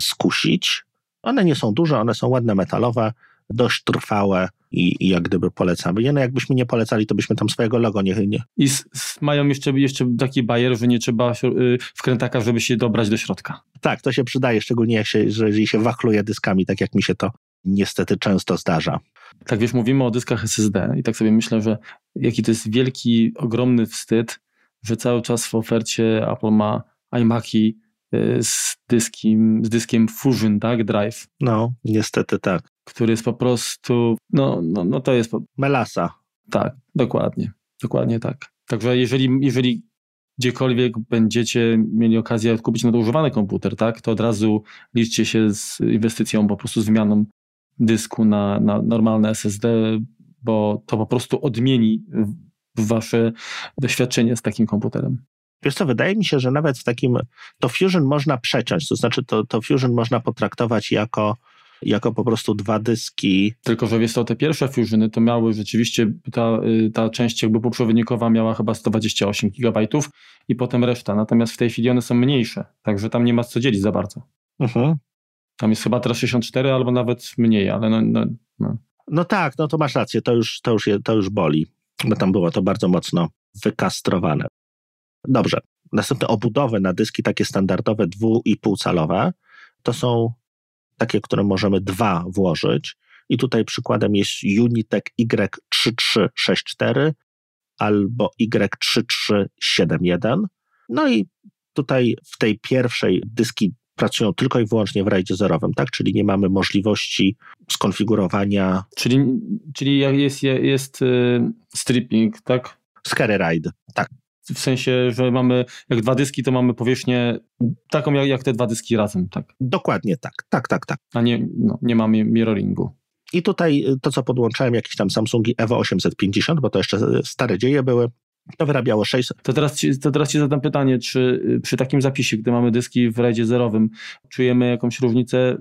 skusić. One nie są duże, one są ładne metalowe, dość trwałe i, i jak gdyby polecamy. Nie, no jakbyśmy nie polecali, to byśmy tam swojego logo nie... nie. I s, s, mają jeszcze, jeszcze taki bajer, że nie trzeba y, wkrętaka, żeby się dobrać do środka. Tak, to się przydaje, szczególnie jak się, że, jeżeli się wachluje dyskami, tak jak mi się to niestety często zdarza. Tak wiesz, mówimy o dyskach SSD i tak sobie myślę, że jaki to jest wielki, ogromny wstyd, że cały czas w ofercie Apple ma iMaki y, z dyskiem, z dyskiem Fusion, tak? Drive. No, niestety tak który jest po prostu, no, no, no to jest... Melasa. Tak, dokładnie, dokładnie tak. Także jeżeli, jeżeli gdziekolwiek będziecie mieli okazję kupić nadużywany komputer, tak, to od razu liczcie się z inwestycją, po prostu z wymianą dysku na, na normalne SSD, bo to po prostu odmieni wasze doświadczenie z takim komputerem. Wiesz co, wydaje mi się, że nawet w takim, to Fusion można przeciąć, to znaczy to, to Fusion można potraktować jako jako po prostu dwa dyski. Tylko, że wiesz to te pierwsze Fusiony to miały rzeczywiście, ta, y, ta część jakby poprzednikowa miała chyba 128 GB i potem reszta, natomiast w tej chwili one są mniejsze, także tam nie ma co dzielić za bardzo. Mhm. Tam jest chyba teraz 64 albo nawet mniej, ale no, no, no. no tak, no to masz rację, to już, to, już, to już boli, bo tam było to bardzo mocno wykastrowane. Dobrze, następne obudowy na dyski takie standardowe 2,5 calowe to są takie, które możemy dwa włożyć. I tutaj przykładem jest Unitek Y3364 albo Y3371. No i tutaj w tej pierwszej dyski pracują tylko i wyłącznie w rajdzie zerowym, tak? Czyli nie mamy możliwości skonfigurowania. Czyli, czyli jest, jest y, stripping, tak? Scary ride, tak. W sensie, że mamy, jak dwa dyski, to mamy powierzchnię taką jak, jak te dwa dyski razem, tak? Dokładnie tak, tak, tak, tak. A nie, no, nie mamy mirroringu. I tutaj y, to, co podłączałem, jakieś tam Samsungi Evo 850, bo to jeszcze stare dzieje były, to wyrabiało 600. To teraz, ci, to teraz ci zadam pytanie, czy y, przy takim zapisie, gdy mamy dyski w rajdzie zerowym, czujemy jakąś różnicę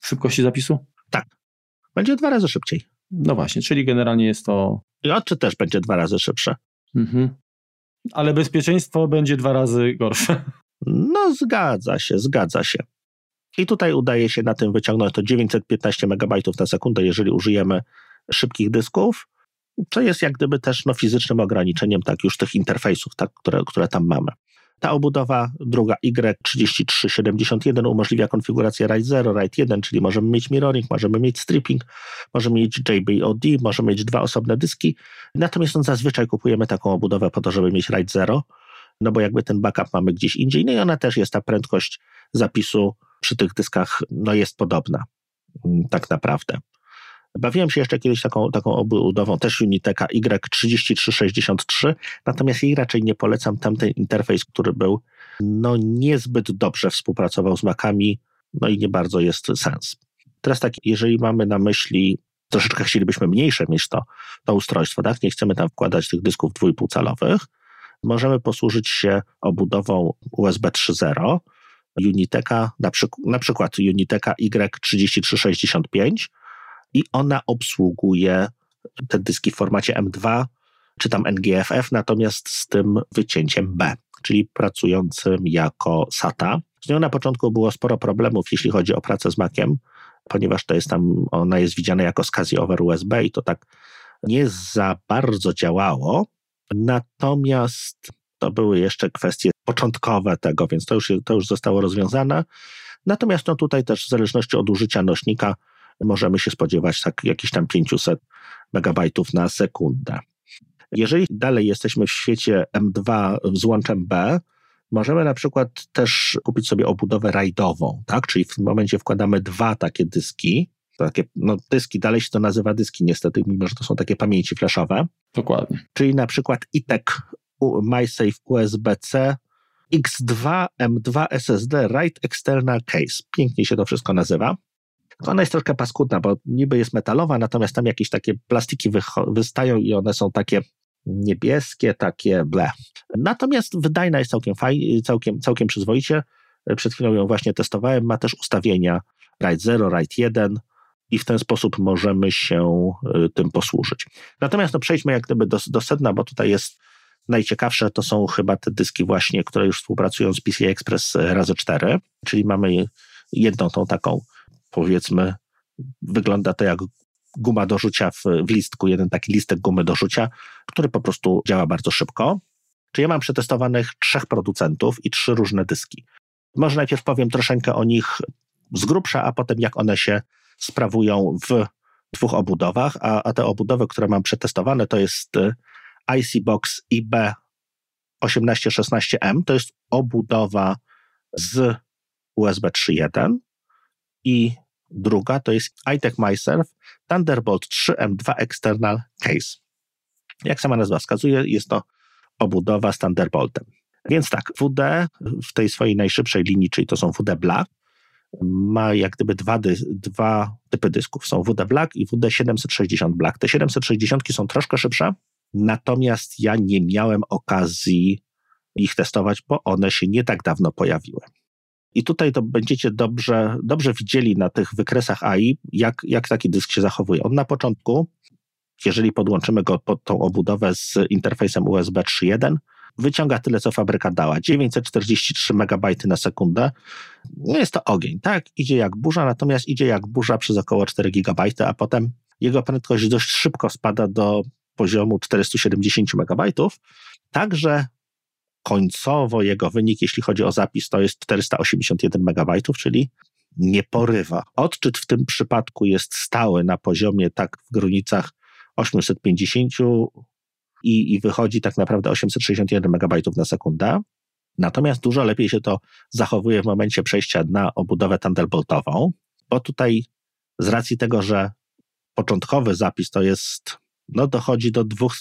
w szybkości zapisu? Tak. Będzie dwa razy szybciej. No właśnie, czyli generalnie jest to... I odczyt też będzie dwa razy szybsze. Mhm. Ale bezpieczeństwo będzie dwa razy gorsze. No zgadza się, zgadza się. I tutaj udaje się na tym wyciągnąć to 915 MB na sekundę, jeżeli użyjemy szybkich dysków, co jest jak gdyby też no, fizycznym ograniczeniem tak już tych interfejsów, tak, które, które tam mamy. Ta obudowa druga Y3371 umożliwia konfigurację RAID 0, RAID 1, czyli możemy mieć mirroring, możemy mieć stripping, możemy mieć JBOD, możemy mieć dwa osobne dyski. Natomiast no, zazwyczaj kupujemy taką obudowę po to, żeby mieć RAID 0, no bo jakby ten backup mamy gdzieś indziej, no i ona też jest, ta prędkość zapisu przy tych dyskach no jest podobna mm, tak naprawdę. Bawiłem się jeszcze kiedyś taką, taką obudową, też Uniteka Y3363, natomiast jej raczej nie polecam. Tamten interfejs, który był, no niezbyt dobrze współpracował z Macami, no i nie bardzo jest sens. Teraz tak, jeżeli mamy na myśli, troszeczkę chcielibyśmy mniejsze mieć to, to ustrojstwo, tak? Nie chcemy tam wkładać tych dysków 2,5 calowych, możemy posłużyć się obudową USB 3.0, Uniteka, na, przyk na przykład Uniteka Y3365 i ona obsługuje te dyski w formacie M2 czy tam NGFF, natomiast z tym wycięciem B, czyli pracującym jako SATA. Z nią na początku było sporo problemów, jeśli chodzi o pracę z Maciem, ponieważ to jest tam, ona jest widziana jako SCSI over USB i to tak nie za bardzo działało. Natomiast to były jeszcze kwestie początkowe tego, więc to już, to już zostało rozwiązane. Natomiast no tutaj też w zależności od użycia nośnika możemy się spodziewać tak jakichś tam 500 megabajtów na sekundę. Jeżeli dalej jesteśmy w świecie M2 z łączem B, możemy na przykład też kupić sobie obudowę rajdową, tak? Czyli w tym momencie wkładamy dwa takie dyski, takie, no dyski, dalej się to nazywa dyski niestety, mimo że to są takie pamięci flashowe. Dokładnie. Czyli na przykład ITEC MySafe USB-C X2 M2 SSD Write External Case. Pięknie się to wszystko nazywa. Ona jest troszkę paskudna, bo niby jest metalowa, natomiast tam jakieś takie plastiki wystają i one są takie niebieskie, takie ble. Natomiast wydajna jest całkiem fajnie, całkiem, całkiem przyzwoicie. Przed chwilą ją właśnie testowałem. Ma też ustawienia RAID 0, RAID 1 i w ten sposób możemy się y, tym posłużyć. Natomiast no, przejdźmy jak gdyby do, do sedna, bo tutaj jest najciekawsze, to są chyba te dyski właśnie, które już współpracują z PCI Express razy 4, czyli mamy jedną tą taką powiedzmy, wygląda to jak guma do rzucia w, w listku, jeden taki listek gumy do rzucia, który po prostu działa bardzo szybko. Czy ja mam przetestowanych trzech producentów i trzy różne dyski. Może najpierw powiem troszeczkę o nich z grubsza, a potem jak one się sprawują w dwóch obudowach, a, a te obudowy, które mam przetestowane, to jest y, IC Box IB 1816M, to jest obudowa z USB 3.1 i druga to jest iTech MyServe Thunderbolt 3M2 External Case. Jak sama nazwa wskazuje, jest to obudowa z Thunderboltem. Więc tak, WD w tej swojej najszybszej linii, czyli to są WD Black, ma jak gdyby dwa, dy, dwa typy dysków. Są WD Black i WD 760 Black. Te 760 są troszkę szybsze, natomiast ja nie miałem okazji ich testować, bo one się nie tak dawno pojawiły. I tutaj to będziecie dobrze, dobrze widzieli na tych wykresach AI, jak, jak taki dysk się zachowuje. On na początku, jeżeli podłączymy go pod tą obudowę z interfejsem USB 3.1, wyciąga tyle, co fabryka dała. 943 MB na sekundę. No jest to ogień, tak? Idzie jak burza, natomiast idzie jak burza przez około 4 GB, a potem jego prędkość dość szybko spada do poziomu 470 MB. Także końcowo jego wynik, jeśli chodzi o zapis, to jest 481 MB, czyli nie porywa. Odczyt w tym przypadku jest stały na poziomie tak w granicach 850 i, i wychodzi tak naprawdę 861 MB na sekundę. Natomiast dużo lepiej się to zachowuje w momencie przejścia na obudowę Thunderboltową, bo tutaj z racji tego, że początkowy zapis to jest, no dochodzi do, dwóch,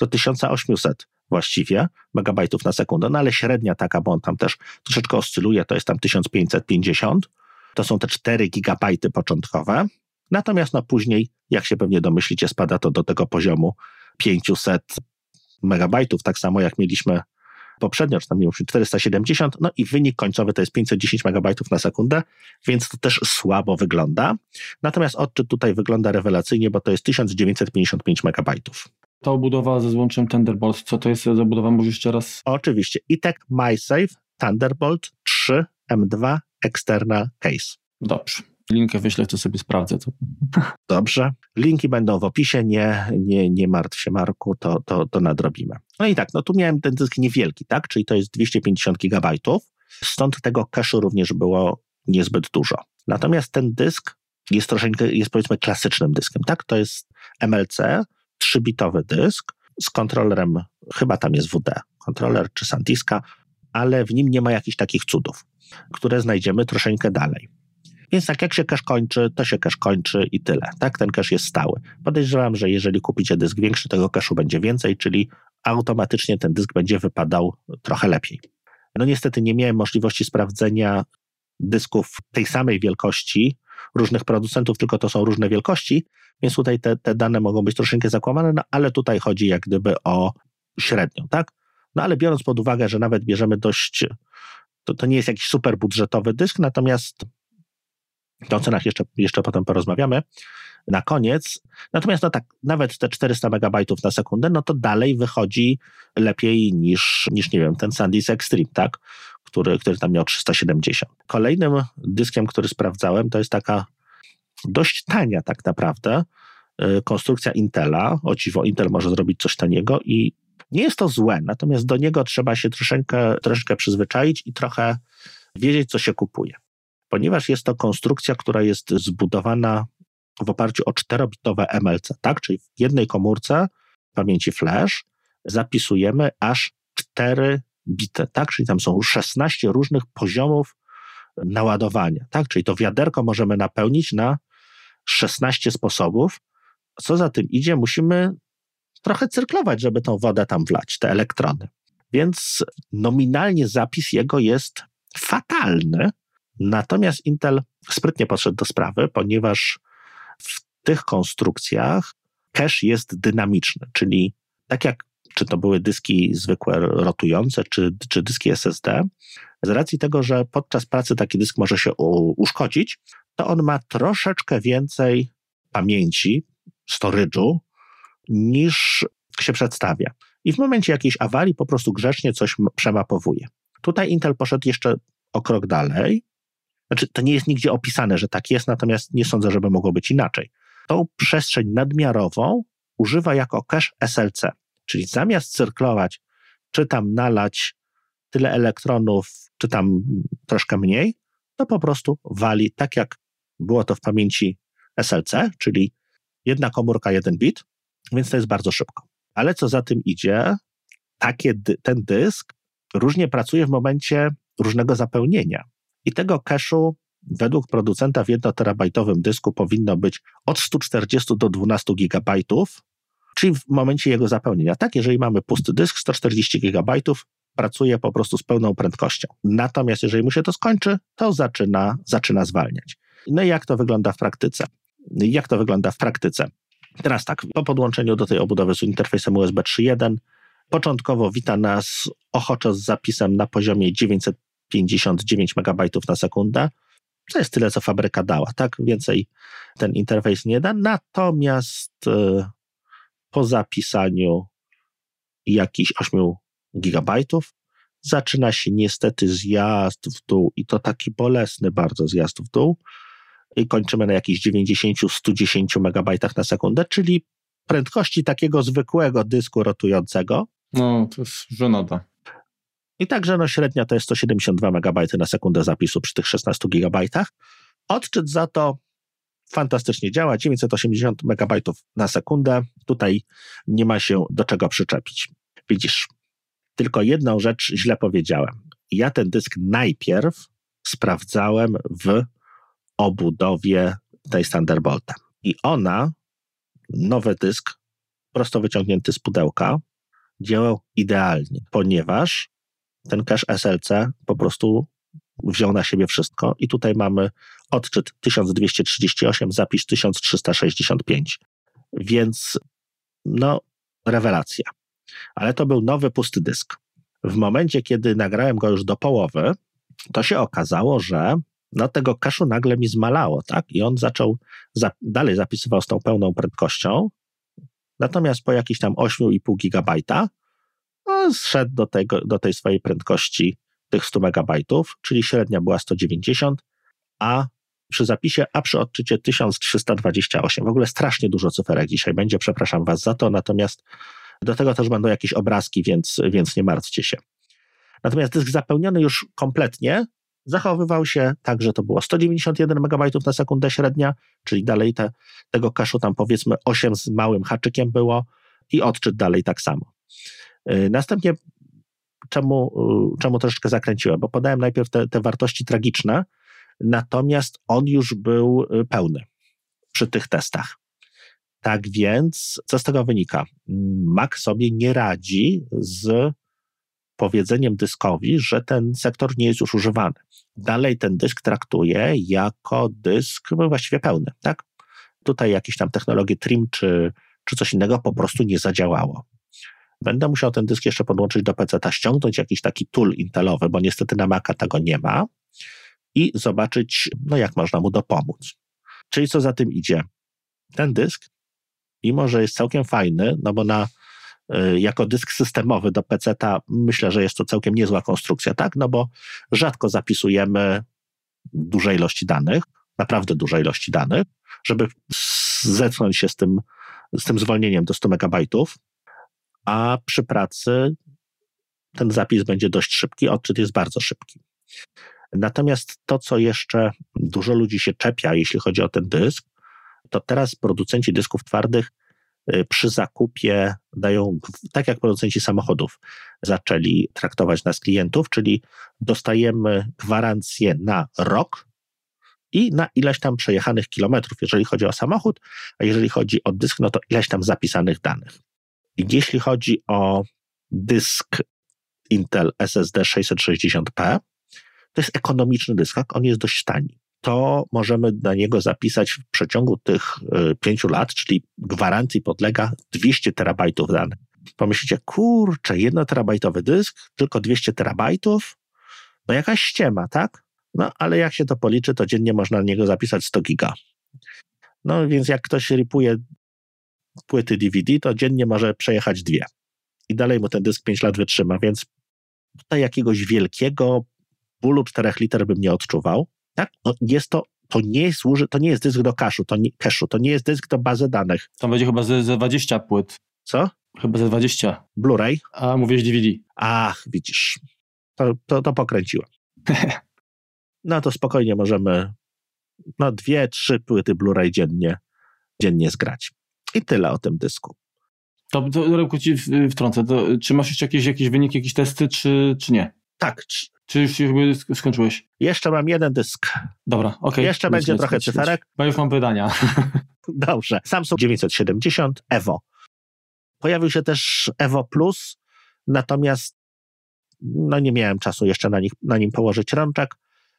do 1800 właściwie megabajtów na sekundę, no ale średnia taka, bo on tam też troszeczkę oscyluje, to jest tam 1550, to są te 4 gigabajty początkowe, natomiast no później, jak się pewnie domyślicie, spada to do tego poziomu 500 megabajtów, tak samo jak mieliśmy poprzednio, czy tam mieliśmy 470, no i wynik końcowy to jest 510 megabajtów na sekundę, więc to też słabo wygląda. Natomiast odczyt tutaj wygląda rewelacyjnie, bo to jest 1955 megabajtów. Ta obudowa ze złączem Thunderbolt, co to jest za obudowa? Może jeszcze raz? Oczywiście. ITEC MySafe Thunderbolt 3 M2 External Case. Dobrze. Linkę wyślę, to sobie sprawdzę. To. [LAUGHS] Dobrze. Linki będą w opisie, nie, nie, nie martw się Marku, to, to, to nadrobimy. No i tak, no tu miałem ten dysk niewielki, tak, czyli to jest 250 gigabajtów, stąd tego cache'u również było niezbyt dużo. Natomiast ten dysk jest troszeczkę, jest powiedzmy klasycznym dyskiem, tak, to jest MLC, 3-bitowy dysk z kontrolerem, chyba tam jest WD, kontroler czy SanDiska, ale w nim nie ma jakichś takich cudów, które znajdziemy troszeczkę dalej. Więc tak jak się cache kończy, to się cache kończy i tyle. Tak, ten cache jest stały. Podejrzewam, że jeżeli kupicie dysk większy, tego cache'u będzie więcej, czyli automatycznie ten dysk będzie wypadał trochę lepiej. No niestety nie miałem możliwości sprawdzenia dysków tej samej wielkości różnych producentów, tylko to są różne wielkości, więc tutaj te, te dane mogą być troszeczkę zakłamane, no ale tutaj chodzi jak gdyby o średnią, tak? No ale biorąc pod uwagę, że nawet bierzemy dość, to, to nie jest jakiś super budżetowy dysk, natomiast o cenach jeszcze, jeszcze potem porozmawiamy. Na koniec, natomiast no tak, nawet te 400 megabajtów na sekundę, no to dalej wychodzi lepiej niż, niż nie wiem, ten SanDisk Extreme, tak? Który, który tam miał 370. Kolejnym dyskiem, który sprawdzałem, to jest taka dość tania tak naprawdę y, konstrukcja Intela. O dziwo, Intel może zrobić coś taniego i nie jest to złe, natomiast do niego trzeba się troszeczkę, troszeczkę przyzwyczaić i trochę wiedzieć, co się kupuje ponieważ jest to konstrukcja, która jest zbudowana w oparciu o 4-bitowe MLC, tak? Czyli w jednej komórce pamięci flash zapisujemy aż 4 bity, tak? Czyli tam są 16 różnych poziomów naładowania, tak? Czyli to wiaderko możemy napełnić na 16 sposobów. Co za tym idzie, musimy trochę cyrklować, żeby tą wodę tam wlać, te elektrony. Więc nominalnie zapis jego jest fatalny, Natomiast Intel sprytnie podszedł do sprawy, ponieważ w tych konstrukcjach cache jest dynamiczny, czyli tak jak czy to były dyski zwykłe rotujące, czy, czy dyski SSD, z racji tego, że podczas pracy taki dysk może się u, uszkodzić, to on ma troszeczkę więcej pamięci, storage'u, niż się przedstawia. I w momencie jakiejś awarii po prostu grzecznie coś przemapowuje. Tutaj Intel poszedł jeszcze o krok dalej znaczy, to nie jest nigdzie opisane, że tak jest, natomiast nie sądzę, żeby mogło być inaczej. Tą przestrzeń nadmiarową używa jako cache SLC, czyli zamiast cyrklować, czy tam nalać tyle elektronów, czy tam troszkę mniej, to po prostu wali tak, jak było to w pamięci SLC, czyli jedna komórka, jeden bit, więc to jest bardzo szybko. Ale co za tym idzie, takie, ten dysk różnie pracuje w momencie różnego zapełnienia. I tego cache'u według producenta w 1 terabajtowym dysku powinno być od 140 do 12 gigabajtów, czyli w momencie jego zapełnienia. Tak, jeżeli mamy pusty dysk, 140 gigabajtów pracuje po prostu z pełną prędkością. Natomiast jeżeli mu się to skończy, to zaczyna, zaczyna zwalniać. No i jak to wygląda w praktyce? Jak to wygląda w praktyce? Teraz tak, po podłączeniu do tej obudowy z interfejsem USB 3.1 początkowo wita nas ochoczo z zapisem na poziomie 900 59 MB na sekundę. To jest tyle, co fabryka dała, tak? Więcej ten interfejs nie da. Natomiast e, po zapisaniu jakichś 8 gigabajtów zaczyna się niestety zjazd w dół i to taki bolesny bardzo zjazd w dół i kończymy na jakichś 90-110 megabajtach na sekundę, czyli prędkości takiego zwykłego dysku rotującego. No, to jest żenada. I także no, średnia to jest 172 MB na sekundę zapisu przy tych 16 GB. Odczyt za to fantastycznie działa, 980 MB na sekundę. Tutaj nie ma się do czego przyczepić. Widzisz, tylko jedną rzecz źle powiedziałem. Ja ten dysk najpierw sprawdzałem w obudowie tej Thunderbolta. I ona, nowy dysk, prosto wyciągnięty z pudełka, działał idealnie, ponieważ ten cache SLC po prostu wziął na siebie wszystko i tutaj mamy odczyt 1238, zapis 1365. Więc no, rewelacja. Ale to był nowy pusty dysk. W momencie, kiedy nagrałem go już do połowy, to się okazało, że no, tego kaszu nagle mi zmalało, tak? I on zaczął, za, dalej zapisywał z tą pełną prędkością, natomiast po jakichś tam 8,5 gigabajta no, zszedł do, tego, do tej swojej prędkości tych 100 megabajtów, czyli średnia była 190, a przy zapisie, a przy odczycie 1328. W ogóle strasznie dużo cyferek dzisiaj będzie, przepraszam Was za to, natomiast do tego też będą jakieś obrazki, więc, więc nie martwcie się. Natomiast dysk zapełniony już kompletnie zachowywał się tak, że to było 191 MB na sekundę średnia, czyli dalej te, tego kaszu tam powiedzmy 8 z małym haczykiem było i odczyt dalej tak samo. Y, następnie czemu, y, czemu troszeczkę zakręciłem, bo podałem najpierw te, te wartości tragiczne, natomiast on już był y, pełny przy tych testach. Tak więc, co z tego wynika? Mac sobie nie radzi z powiedzeniem dyskowi, że ten sektor nie jest już używany. Dalej ten dysk traktuje jako dysk no właściwie pełny, tak? Tutaj jakieś tam technologie trim czy, czy coś innego po prostu nie zadziałało. Będę musiał ten dysk jeszcze podłączyć do PC-ta, ściągnąć jakiś taki tool intelowy, bo niestety na Maca tego nie ma i zobaczyć, no jak można mu dopomóc. Czyli co za tym idzie? Ten dysk, mimo że jest całkiem fajny, no bo na y, jako dysk systemowy do PC-ta myślę, że jest to całkiem niezła konstrukcja, tak? No bo rzadko zapisujemy duże ilości danych, naprawdę duże ilości danych, żeby zetknąć się z tym, z tym zwolnieniem do 100 megabajtów, a przy pracy ten zapis będzie dość szybki, odczyt jest bardzo szybki. Natomiast to, co jeszcze dużo ludzi się czepia, jeśli chodzi o ten dysk, to teraz producenci dysków twardych y, przy zakupie dają, tak jak producenci samochodów zaczęli traktować nas klientów, czyli dostajemy gwarancję na rok i na ileś tam przejechanych kilometrów, jeżeli chodzi o samochód, a jeżeli chodzi o dysk, no to ileś tam zapisanych danych. Jeśli chodzi o dysk Intel SSD 660p, to jest ekonomiczny dysk, tak? on jest dość tani. To możemy na niego zapisać w przeciągu tych y, pięciu lat, czyli gwarancji podlega 200 terabajtów danych. Pomyślicie, kurczę, jedno terabajtowy dysk, tylko 200 terabajtów? No jakaś ściema, tak? No ale jak się to policzy, to dziennie można na niego zapisać 100 giga. No więc jak ktoś ripuje płyty DVD, to dziennie może przejechać dwie. I dalej mu ten dysk 5 lat wytrzyma, więc tutaj jakiegoś wielkiego bólu 4 liter bym nie odczuwał. Tak? No jest to, to nie służy, to nie jest dysk do cache'u, to nie, to nie jest dysk do bazy danych. Tam będzie chyba ze, ze 20 płyt. Co? Chyba ze 20. Blu-ray? A mówisz DVD. Ach, widzisz. To, to, to pokręciłem. [LAUGHS] no to spokojnie możemy no dwie, trzy płyty Blu-ray dziennie, dziennie zgrać. I tyle o tym dysku. To, to Remku ci wtrącę. To, czy masz jeszcze jakieś, jakieś wyniki, jakieś testy, czy, czy nie? Tak. Czy już jakby skończyłeś? Jeszcze mam jeden dysk. Dobra, okej. Okay. Jeszcze będzie lec, trochę lec, cyferek. Bo już mam pytania. [LAUGHS] Dobrze. Samsung 970 Evo. Pojawił się też Evo Plus, natomiast no nie miałem czasu jeszcze na, nich, na nim położyć rączek.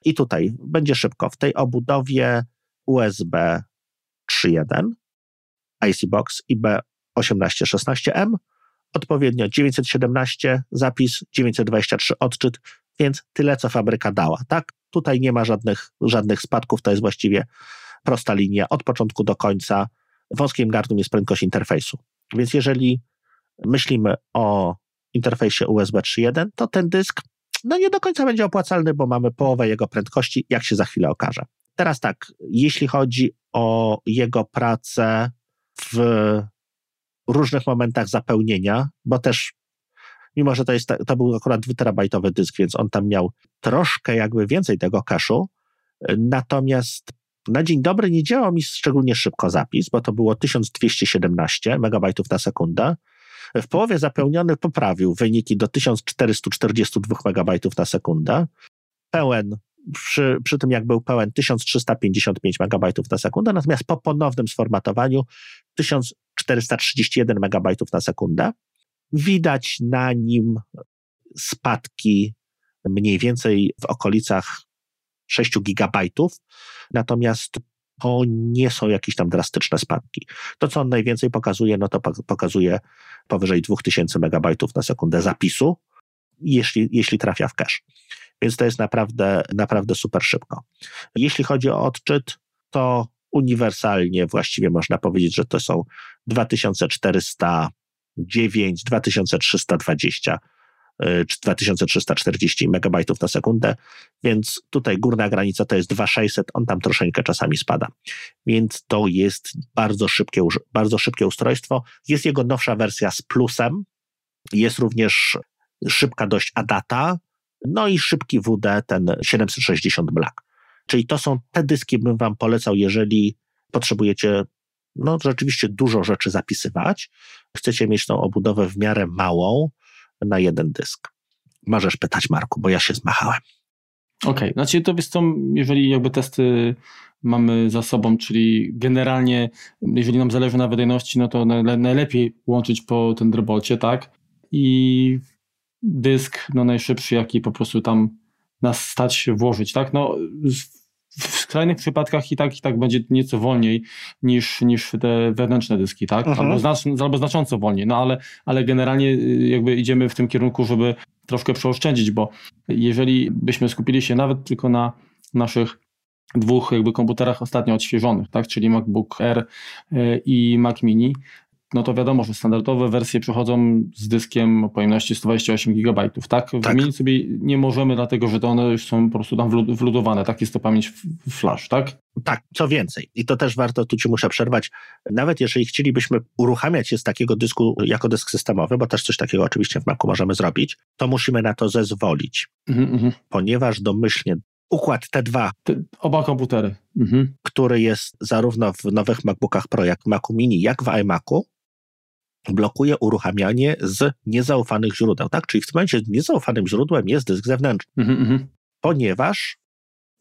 I tutaj będzie szybko. W tej obudowie USB 3.1 IC Box IB1816M, odpowiednio 917 zapis, 923 odczyt, więc tyle, co fabryka dała. Tak, tutaj nie ma żadnych, żadnych spadków, to jest właściwie prosta linia od początku do końca. Wąskim gardłem jest prędkość interfejsu. Więc jeżeli myślimy o interfejsie USB 3.1, to ten dysk no nie do końca będzie opłacalny, bo mamy połowę jego prędkości, jak się za chwilę okaże. Teraz tak, jeśli chodzi o jego pracę w różnych momentach zapełnienia, bo też mimo, że to, jest, to był akurat 2 terabajtowy dysk, więc on tam miał troszkę jakby więcej tego kaszu, Natomiast na dzień dobry nie działał mi szczególnie szybko zapis, bo to było 1217 MB na sekundę. W połowie zapełniony poprawił wyniki do 1442 MB na sekundę. Pełen, przy, przy tym jak był pełen 1355 MB na sekundę, natomiast po ponownym sformatowaniu 1431 MB na sekundę. Widać na nim spadki mniej więcej w okolicach 6 gigabajtów, natomiast to nie są jakieś tam drastyczne spadki. To, co on najwięcej pokazuje, no to pokazuje powyżej 2000 megabajtów na sekundę zapisu, jeśli, jeśli trafia w cache. Więc to jest naprawdę, naprawdę super szybko. Jeśli chodzi o odczyt, to uniwersalnie właściwie można powiedzieć, że to są 2409, 2320 2340 megabajtów na sekundę, więc tutaj górna granica to jest 2600, on tam troszeczkę czasami spada. Więc to jest bardzo szybkie, bardzo szybkie ustrojstwo. Jest jego nowsza wersja z plusem, jest również szybka dość ADATA, no i szybki WD, ten 760 Black. Czyli to są te dyski, bym Wam polecał, jeżeli potrzebujecie no, rzeczywiście dużo rzeczy zapisywać, chcecie mieć tą obudowę w miarę małą, na jeden dysk. Możesz pytać, Marku, bo ja się zmachałem. Okej, okay. znaczy to jest to, jeżeli jakby testy mamy za sobą, czyli generalnie, jeżeli nam zależy na wydajności, no to najlepiej łączyć po Thunderbolcie, tak? I dysk, no najszybszy, jaki po prostu tam nas stać włożyć, tak? No skrajnych przypadkach i tak, i tak będzie nieco wolniej niż, niż te wewnętrzne dyski, tak? Mhm. Albo, znacz, albo znacząco wolniej, no ale, ale generalnie y, jakby idziemy w tym kierunku, żeby troszkę przeoszczędzić, bo jeżeli byśmy skupili się nawet tylko na naszych dwóch jakby komputerach ostatnio odświeżonych, tak, czyli MacBook Air y, i Mac Mini, no to wiadomo, że standardowe wersje przychodzą z dyskiem o pojemności 128 GB, tak? tak? Wymienić sobie nie możemy, dlatego że to one już są po prostu tam wludowane, tak? Jest to pamięć flash, tak? Tak, co więcej, i to też warto, tu ci muszę przerwać, nawet jeżeli chcielibyśmy uruchamiać się z takiego dysku jako dysk systemowy, bo też coś takiego oczywiście w Macu możemy zrobić, to musimy na to zezwolić, mhm, mhm. ponieważ domyślnie układ T2. Te, oba komputery. Mhm. Który jest zarówno w nowych MacBookach Pro, jak w Macu Mini, jak w iMacu, blokuje uruchamianie z niezaufanych źródeł, tak? Czyli w tym momencie niezaufanym źródłem jest dysk zewnętrzny, mm -hmm. ponieważ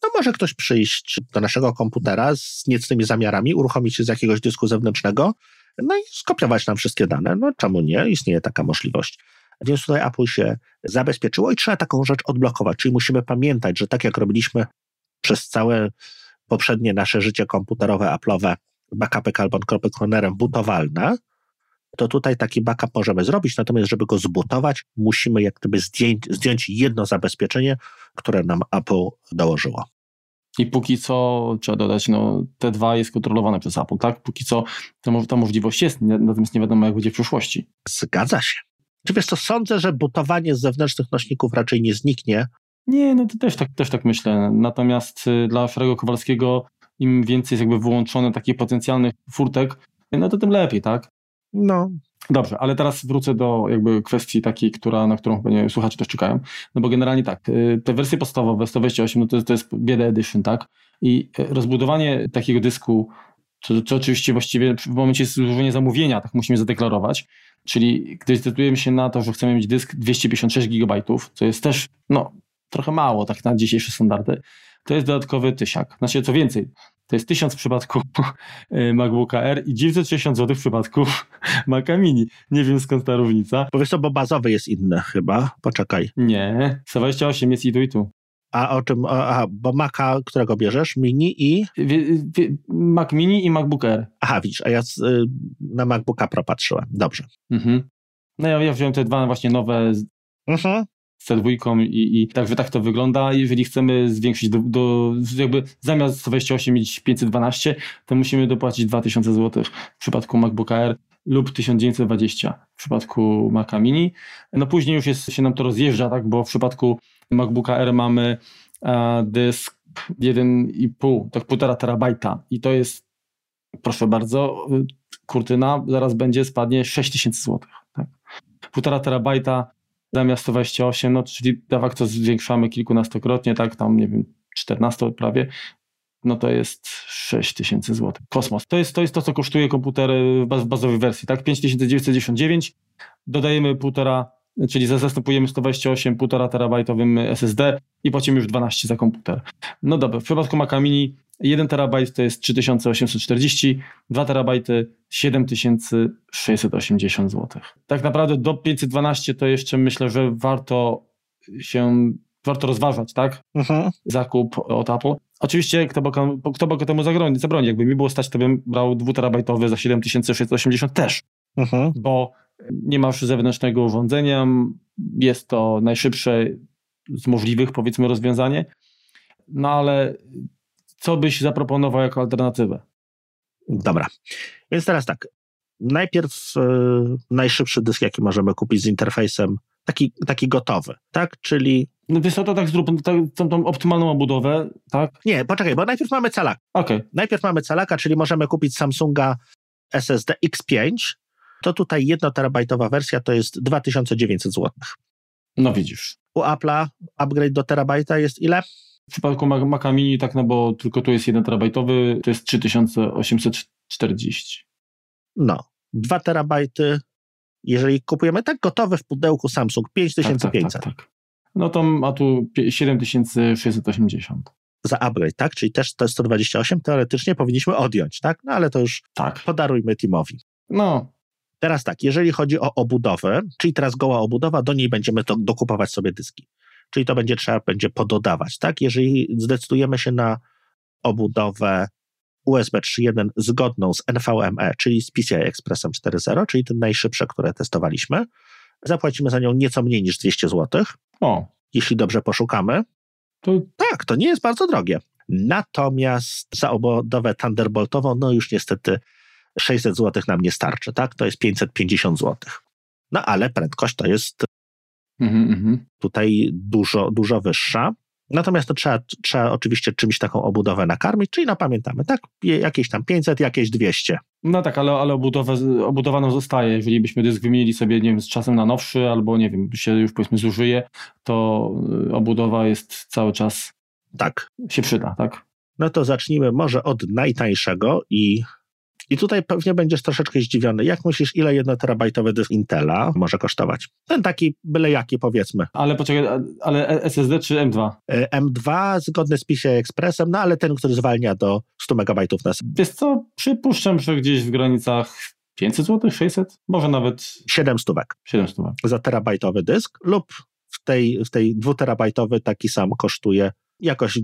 no może ktoś przyjść do naszego komputera z niecnymi zamiarami, uruchomić się z jakiegoś dysku zewnętrznego, no i skopiować nam wszystkie dane. No czemu nie? Istnieje taka możliwość. Więc tutaj Apple się zabezpieczyło i trzeba taką rzecz odblokować. Czyli musimy pamiętać, że tak jak robiliśmy przez całe poprzednie nasze życie komputerowe, Apple'owe, backupy Carbon Copy butowalne, to tutaj taki backup możemy zrobić, natomiast żeby go zbutować, musimy jak gdyby zdjąć, zdjąć jedno zabezpieczenie, które nam Apple dołożyło. I póki co, trzeba dodać, no, T2 jest kontrolowane przez Apple, tak? Póki co ta, ta możliwość jest, natomiast nie wiadomo, jak będzie w przyszłości. Zgadza się. Czy wiesz co, sądzę, że butowanie z zewnętrznych nośników raczej nie zniknie. Nie, no to też tak, też tak myślę. Natomiast y, dla Szerego Kowalskiego im więcej jest jakby wyłączone takich potencjalnych furtek, no to tym lepiej, tak? No. Dobrze, ale teraz wrócę do jakby kwestii takiej, która, na którą pewnie słuchacze też czekają. No bo generalnie tak, y, te wersje podstawowe 128, no to, to jest bieda edition, tak? I y, rozbudowanie takiego dysku, co oczywiście właściwie w momencie złożenia zamówienia, tak musimy zadeklarować, czyli gdy zdecydujemy się na to, że chcemy mieć dysk 256 GB, co jest też, no, trochę mało tak na dzisiejsze standardy, to jest dodatkowy tysiak. Znaczy, co więcej, to jest 1000 w przypadku MacBooka R i 960 zł w przypadku Maca Mini. Nie wiem skąd ta różnica. Powiedz to, bo bazowy jest inny chyba. Poczekaj. Nie, 128 jest i tu i tu. A o czym? Aha, bo Maca, którego bierzesz? Mini i? Mac Mini i MacBook Air. Aha, widzisz, a ja z, y, na MacBooka Pro patrzyłem. Dobrze. Mhm. No ja, ja wziąłem te dwa właśnie nowe. Mhm C2 i, i także tak to wygląda. Jeżeli chcemy zwiększyć do, do jakby zamiast 128 mieć 512, to musimy dopłacić 2000 zł w przypadku MacBook Air lub 1920 w przypadku Maca Mini. No później już jest, się nam to rozjeżdża, tak, bo w przypadku MacBooka Air mamy e, dysk 1,5, tak 1,5 terabajta i to jest, proszę bardzo, kurtyna zaraz będzie, spadnie 6000 zł. Tak. 1,5 terabajta zamiast 128, no czyli de facto zwiększamy kilkunastokrotnie, tak, tam nie wiem, 14 prawie, no to jest 6 tysięcy. Kosmos. To jest, to jest to, co kosztuje komputer w bazowej wersji, tak? 5999, dodajemy półtora, czyli zastępujemy 128 1,5 terabajtowym SSD i płacimy już 12 za komputer. No dobra, w przypadku Maca Mini 1 terabajt to jest 3840, 2 terabajty 7680 zł. Tak naprawdę do 512 to jeszcze myślę, że warto się warto rozważać, tak? Mhm. Zakup od Apple. Oczywiście, kto by, kto by temu zabroni, zabroni? Jakby mi było stać, to bym brał 2 terabajtowy za 7680 też. Mhm. Bo nie masz zewnętrznego urządzenia, jest to najszybsze z możliwych, powiedzmy, rozwiązanie. No ale co byś zaproponował jako alternatywę? Dobra. Więc teraz tak. Najpierw yy, najszybszy dysk, jaki możemy kupić z interfejsem, taki, taki gotowy, tak? Czyli. No wiesz, to tak zrób, tą, tą optymalną obudowę, tak? Nie, poczekaj, bo najpierw mamy calaka. Okay. Najpierw mamy calaka, czyli możemy kupić Samsunga SSD X5. To tutaj 1 terabajtowa wersja to jest 2900 zł. No widzisz. U Apple'a upgrade do terabajta jest ile? W przypadku Maca Mini, tak, no bo tylko tu jest 1 terabajtowy, to jest 3840. No, 2 terabajty. Jeżeli kupujemy tak gotowe w pudełku Samsung 5500. Tak, tak, tak, tak. No to a tu 7680. Za upgrade, tak? Czyli też te 128 teoretycznie powinniśmy odjąć, tak? No ale to już tak. podarujmy Timowi. No. Teraz tak, jeżeli chodzi o obudowę, czyli teraz goła obudowa, do niej będziemy to dokupować sobie dyski czyli to będzie trzeba będzie pododawać, tak? Jeżeli zdecydujemy się na obudowę USB 3.1 zgodną z NVMe, czyli z PCI Expressem 4.0, czyli ten najszybsze, które testowaliśmy, zapłacimy za nią nieco mniej niż 200 zł. O. Jeśli dobrze poszukamy. To... Tak, to nie jest bardzo drogie. Natomiast za obudowę Thunderboltową, no już niestety 600 zł nam nie starczy, tak? To jest 550 zł. No ale prędkość to jest Mm-hmm. Tutaj dużo, dużo wyższa. Natomiast to trzeba, trzeba oczywiście czymś taką obudowę nakarmić, czyli no pamiętamy, tak? Jakieś tam 500, jakieś 200. No tak, ale, ale obudowę, obudowa nam zostaje. Jeżeli byśmy dysk wymienili sobie, nie wiem, z czasem na nowszy, albo nie wiem, się już powiedzmy zużyje, to y, obudowa jest cały czas. Tak. Się przyda, tak? No to zacznijmy może od najtańszego i i tutaj pewnie będziesz troszeczkę zdziwiony. Jak myślisz, ile 1 terabajtowy dysk Intela może kosztować? Ten taki byle jaki powiedzmy. Ale poczekaj, ale SSD czy M2? E, M2 zgodny z PCI Expressem, no ale ten, który zwalnia do 100 MB na Wiesz co, przypuszczam, że gdzieś w granicach 500 zł, 600, może nawet 7 stówek. 7 stówek. Za terabajtowy dysk lub w tej, w tej 2 terabajtowy taki sam kosztuje jakoś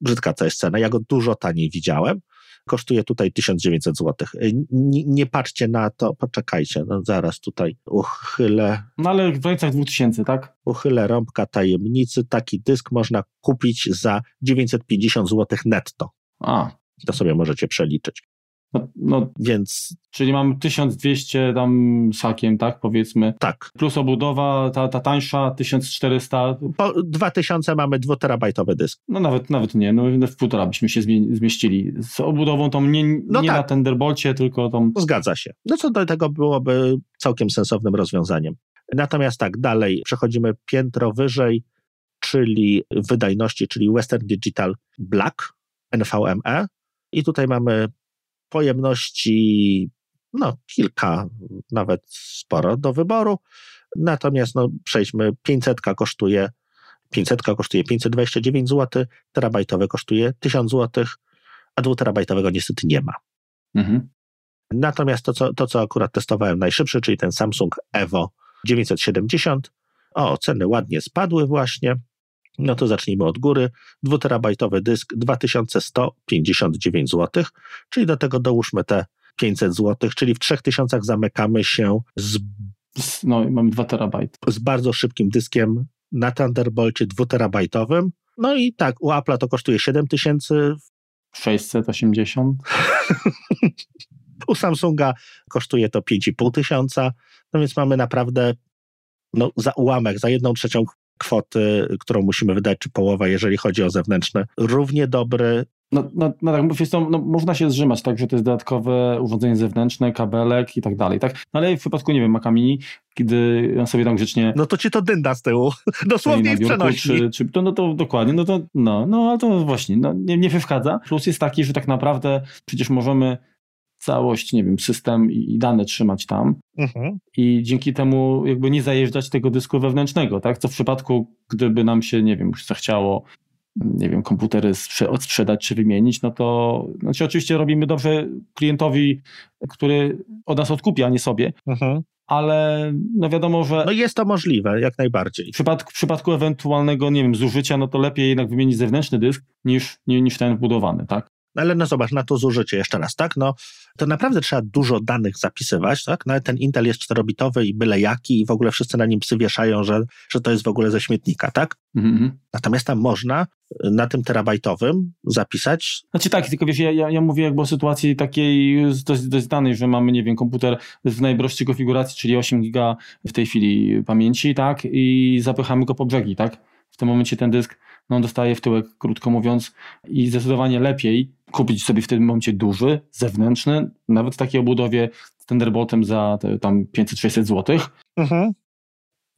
brzydka to jest cena. Ja go dużo taniej widziałem kosztuje tutaj 1900 zł. Nie, nie patrzcie na to, poczekajcie, no zaraz tutaj uchylę. No ale w granicach 2000, tak? Uchylę rąbka tajemnicy. Taki dysk można kupić za 950 zł netto. A. To sobie możecie przeliczyć. No, no, więc... Czyli mam 1200 tam sakiem, tak powiedzmy. Tak. Plus obudowa, ta, ta tańsza 1400. Po 2000 mamy dwuterabajtowy dysk. No nawet, nawet nie, no w półtora byśmy się zmieścili. Z obudową tą nie, no nie tak. na Thunderbolcie, tylko tą... Zgadza się. No co do tego byłoby całkiem sensownym rozwiązaniem. Natomiast tak, dalej przechodzimy piętro wyżej, czyli wydajności, czyli Western Digital Black, NVMe. I tutaj mamy pojemności no, kilka, nawet sporo do wyboru. Natomiast no, przejdźmy, 500 kosztuje 500 kosztuje 529 zł, terabajtowe kosztuje 1000 zł, a dwuterabajtowego niestety nie ma. Mhm. Natomiast to co, to, co akurat testowałem najszybszy, czyli ten Samsung Evo 970, o, ceny ładnie spadły właśnie. No to zacznijmy od góry. Dwuterabajtowy dysk 2159 zł, czyli do tego dołóżmy te 500 zł, czyli w 3000 zamykamy się z. No, mamy 2 terabajty. Z bardzo szybkim dyskiem na Thunderbolcie 2 terabajtowym. No i tak, u Apple'a to kosztuje 7000. 680. u Samsunga kosztuje to 5,5 tysiąca. No więc mamy naprawdę no, za ułamek, za jedną trzecią kwoty, którą musimy wydać, czy połowa, jeżeli chodzi o zewnętrzne, równie dobry No, no, no tak, no, można się zrzymać, tak, że to jest dodatkowe urządzenie zewnętrzne, kabelek i tak dalej, tak? No ale w przypadku, nie wiem, Maca Mini, kiedy on sobie tam grzecznie... No to ci to dynda z tyłu, [LAUGHS] dosłownie i przenośni. Czy, czy, to, no to dokładnie, no to, no, no, ale to właśnie, no, nie, nie przeszkadza. Plus jest taki, że tak naprawdę przecież możemy całość, nie wiem, system i dane trzymać tam mhm. i dzięki temu jakby nie zajeżdżać tego dysku wewnętrznego, tak? Co w przypadku, gdyby nam się, nie wiem, już zachciało nie wiem, komputery sprze odsprzedać czy wymienić, no to znaczy oczywiście robimy dobrze klientowi, który od nas odkupi, a nie sobie, mhm. ale no wiadomo, że... No jest to możliwe, jak najbardziej. W przypadku, w przypadku ewentualnego, nie wiem, zużycia, no to lepiej jednak wymienić zewnętrzny dysk niż, niż ten wbudowany, tak? Ale no zobacz, na to zużycie jeszcze raz, tak? No, to naprawdę trzeba dużo danych zapisywać, tak? Nawet ten Intel jest czterobitowy i byle jaki i w ogóle wszyscy na nim psy wieszają, że, że to jest w ogóle ze śmietnika, tak? Mm-hmm. Natomiast tam można y, na tym terabajtowym zapisać. Znaczy tak, tylko wiesz, ja, ja, ja mówię jakby o sytuacji takiej dość, dość danej, że mamy, nie wiem, komputer w najprostszej konfiguracji, czyli 8 giga w tej chwili pamięci, tak? I zapychamy go po brzegi, tak? W tym momencie ten dysk no dostaje w tyłek, krótko mówiąc, i zdecydowanie lepiej kupić sobie w tym momencie duży, zewnętrzny, nawet w takiej obudowie z Thunderboltem za te, tam 500-600 zł. Mhm.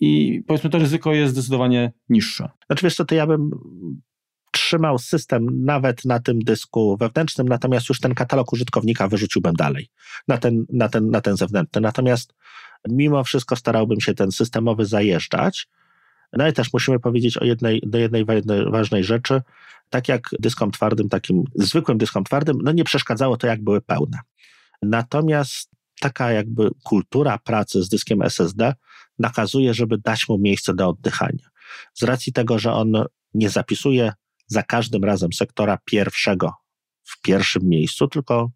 I powiedzmy, to ryzyko jest zdecydowanie niższe. Znaczy wiesz co, to ja bym trzymał system nawet na tym dysku wewnętrznym, natomiast już ten katalog użytkownika wyrzuciłbym dalej na ten, na ten, na ten zewnętrzny. Natomiast mimo wszystko starałbym się ten systemowy zajeżdżać, no i też musimy powiedzieć o jednej, do jednej ważnej rzeczy. Tak jak dyskom twardym, takim zwykłym dyskom twardym, no nie przeszkadzało to, jak były pełne. Natomiast taka jakby kultura pracy z dyskiem SSD nakazuje, żeby dać mu miejsce do oddychania. Z racji tego, że on nie zapisuje za każdym razem sektora pierwszego w pierwszym miejscu, tylko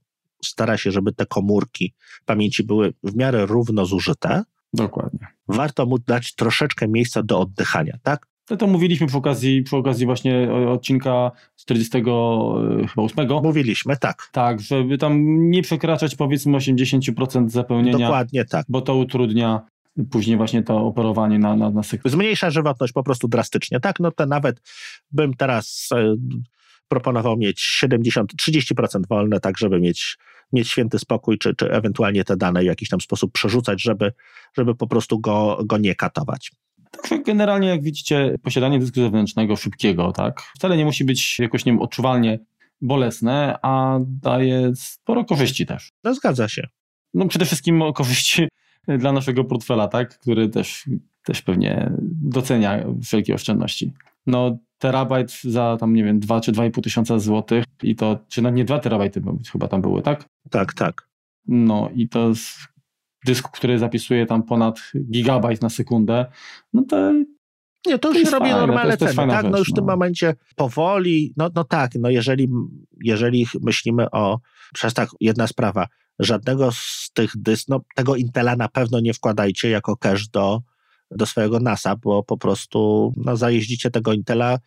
stara się, żeby te komórki pamięci były w miarę równo zużyte, Dokładnie. Warto mu dać troszeczkę miejsca do oddychania, tak? No to mówiliśmy przy okazji, przy okazji właśnie odcinka 48. E, mówiliśmy, tak. Tak, żeby tam nie przekraczać powiedzmy 80% zapełnienia. Dokładnie tak. Bo to utrudnia później właśnie to operowanie na, na, na sektorze. Zmniejsza żywotność po prostu drastycznie, tak? No to nawet bym teraz e, proponował mieć 70, 30% wolne, tak żeby mieć mieć święty spokój, czy, czy ewentualnie te dane w jakiś tam sposób przerzucać, żeby, żeby po prostu go, go nie katować. Także generalnie, jak widzicie, posiadanie dysku zewnętrznego szybkiego, tak, wcale nie musi być jakoś nie wiem, odczuwalnie bolesne, a daje sporo korzyści też. No, zgadza się. No przede wszystkim korzyści dla naszego portfela, tak, który też, też pewnie docenia wszelkie oszczędności. No terabajt za tam, nie wiem, 2 czy 2,5 tysiąca złotych i to, czy nawet nie 2 terabajty chyba tam były, tak? Tak, tak. No i to jest dysk, który zapisuje tam ponad gigabajt na sekundę, no to nie, to już się robi normalne ceny, tak? Rzecz, no już w tym no. momencie powoli, no, no tak, no jeżeli, jeżeli myślimy o, przez tak, jedna sprawa, żadnego z tych dysk, no tego Intela na pewno nie wkładajcie jako cache do, do swojego NASA, bo po prostu no, zajeździcie tego Intela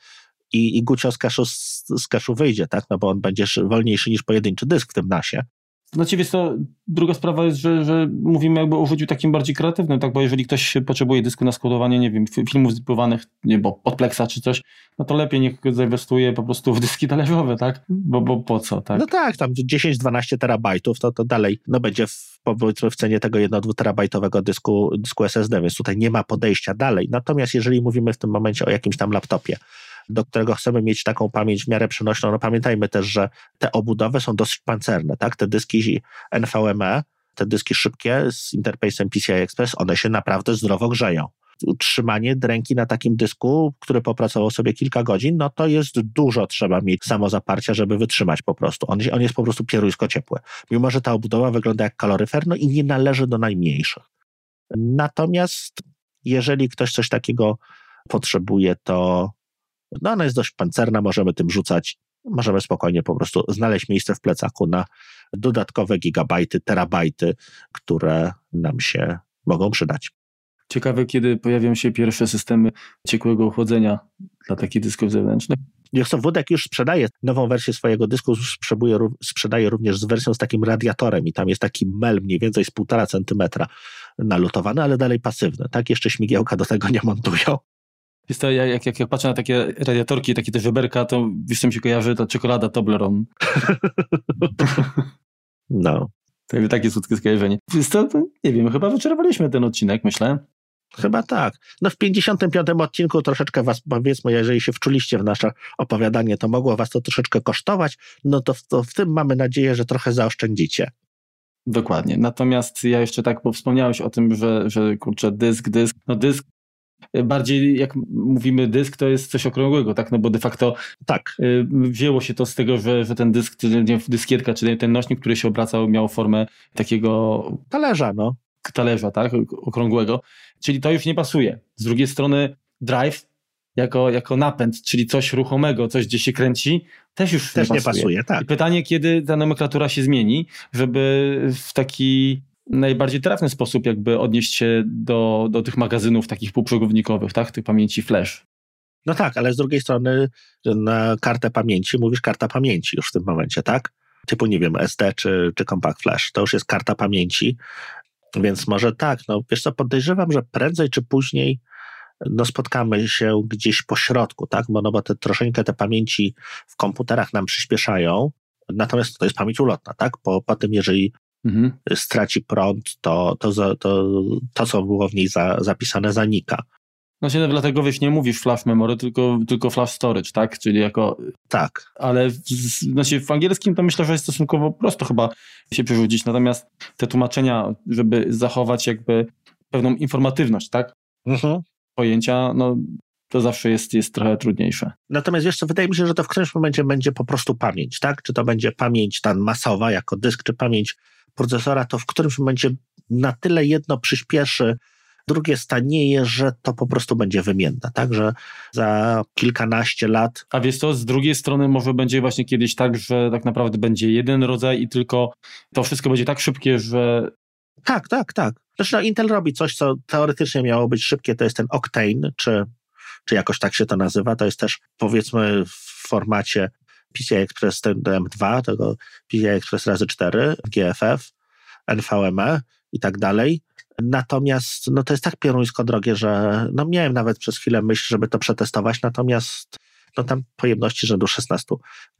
i, i Gucio z kaszu, z, kaszu wyjdzie, tak? No bo on będzie wolniejszy niż pojedynczy dysk w tym nasie. Znaczy, wiesz to druga sprawa jest, że, że mówimy jakby o użyciu takim bardziej kreatywnym, tak, bo jeżeli ktoś potrzebuje dysku na składowanie, nie wiem, filmów zdypowanych, nie bo podplexa czy coś, no to lepiej niech zainwestuje po prostu w dyski talerzowe, tak, bo, bo po co, tak? No tak, tam 10-12 terabajtów, to, to dalej, no będzie w, powiedzmy w cenie tego 1-2 terabajtowego dysku, dysku SSD, więc tutaj nie ma podejścia dalej. Natomiast jeżeli mówimy w tym momencie o jakimś tam laptopie, do którego chcemy mieć taką pamięć w miarę przenośną. No pamiętajmy też, że te obudowy są dosyć pancerne, tak? Te dyski NVMe, te dyski szybkie z interfejsem PCI Express, one się naprawdę zdrowo grzeją. Utrzymanie ręki na takim dysku, który popracował sobie kilka godzin, no to jest dużo trzeba mieć samozaparcia, żeby wytrzymać po prostu. On, on jest po prostu pieruńsko ciepły. Mimo, że ta obudowa wygląda jak kaloryfer, no i nie należy do najmniejszych. Natomiast jeżeli ktoś coś takiego potrzebuje, to no ona jest dość pancerna, możemy tym rzucać. Możemy spokojnie po prostu znaleźć miejsce w plecaku na dodatkowe gigabajty, terabajty, które nam się mogą przydać. Ciekawe, kiedy pojawią się pierwsze systemy ciekłego chłodzenia dla takich dysków zewnętrznych. Zresztą Wódek już sprzedaje nową wersję swojego dysku, sprzedaje, sprzedaje również z wersją z takim radiatorem i tam jest taki mel mniej więcej z półtora centymetra nalutowany, ale dalej pasywny. Tak, jeszcze śmigiełka do tego nie montują. Jest to, jak, jak, jak patrzę na takie radiatorki, takie te wyberka, to wiesz co mi się kojarzy, to czekolada Toblerone. [LAUGHS] No. To takie słodkie skojarzenie. Jest to, to, nie wiem, chyba wyczerpaliśmy ten odcinek, myślę. Chyba tak. No w 55 odcinku troszeczkę was, powiedzmy, jeżeli się wczuliście w nasze opowiadanie, to mogło was to troszeczkę kosztować, no to w, to w tym mamy nadzieję, że trochę zaoszczędzicie. Dokładnie. Natomiast ja jeszcze tak, bo wspomniałeś o tym, że, że kurczę, dysk, dysk, no dysk bardziej jak mówimy dysk, to jest coś okrągłego, tak? No bo de facto tak. Y, wzięło się to z tego, że, że ten dysk, dyskietka, czy ten nośnik, który się obracał, miał formę takiego talerza, no. Talerza, tak? Okrągłego. Czyli to już nie pasuje. Z drugiej strony drive jako, jako napęd, czyli coś ruchomego, coś, gdzie się kręci, też już też nie pasuje. Nie pasuje tak. I pytanie, kiedy ta nomenklatura się zmieni, żeby w taki najbardziej trafny sposób jakby odnieść się do, do tych magazynów takich półprzewodnikowych, tak? Tych pamięci flash. No tak, ale z drugiej strony na kartę pamięci mówisz karta pamięci już w tym momencie, tak? Typu, nie wiem, SD czy, czy Compact Flash. To już jest karta pamięci, więc może tak, no wiesz co, podejrzewam, że prędzej czy później no spotkamy się gdzieś po środku, tak? Bo, no bo te, troszeczkę te pamięci w komputerach nam przyspieszają, natomiast to jest pamięć ulotna, tak? Po, po tym, jeżeli mhm. straci prąd, to, to, to, to, co było w niej za, zapisane, zanika. No się dlatego wiesz, nie mówisz flash memory, tylko, tylko flash storage, tak? Czyli jako. Tak. Ale w, znaczy w angielskim to myślę, że jest stosunkowo prosto chyba się przerzucić. Natomiast te tłumaczenia, żeby zachować jakby pewną informatywność, tak? Mhm. Pojęcia, no to zawsze jest, jest trochę trudniejsze. Natomiast jeszcze wydaje mi się, że to w którymś momencie będzie po prostu pamięć, tak? Czy to będzie pamięć ta masowa jako dysk, czy pamięć procesora, to w którymś momencie na tyle jedno przyspieszy, drugie stanieje, że to po prostu będzie wymienne, tak, że za kilkanaście lat. A wiesz co, z drugiej strony może będzie właśnie kiedyś tak, że tak naprawdę będzie jeden rodzaj i tylko to wszystko będzie tak szybkie, że... Tak, tak, tak. Zresztą Intel robi coś, co teoretycznie miało być szybkie, to jest ten Octane, czy, czy jakoś tak się to nazywa, to jest też powiedzmy w formacie PCI Express M2, tego PCI Express razy 4, GFF, NVMe i tak dalej. Natomiast no to jest tak pioruńsko drogie, że no miałem nawet przez chwilę myśl, żeby to przetestować, natomiast no tam pojemności rzędu 16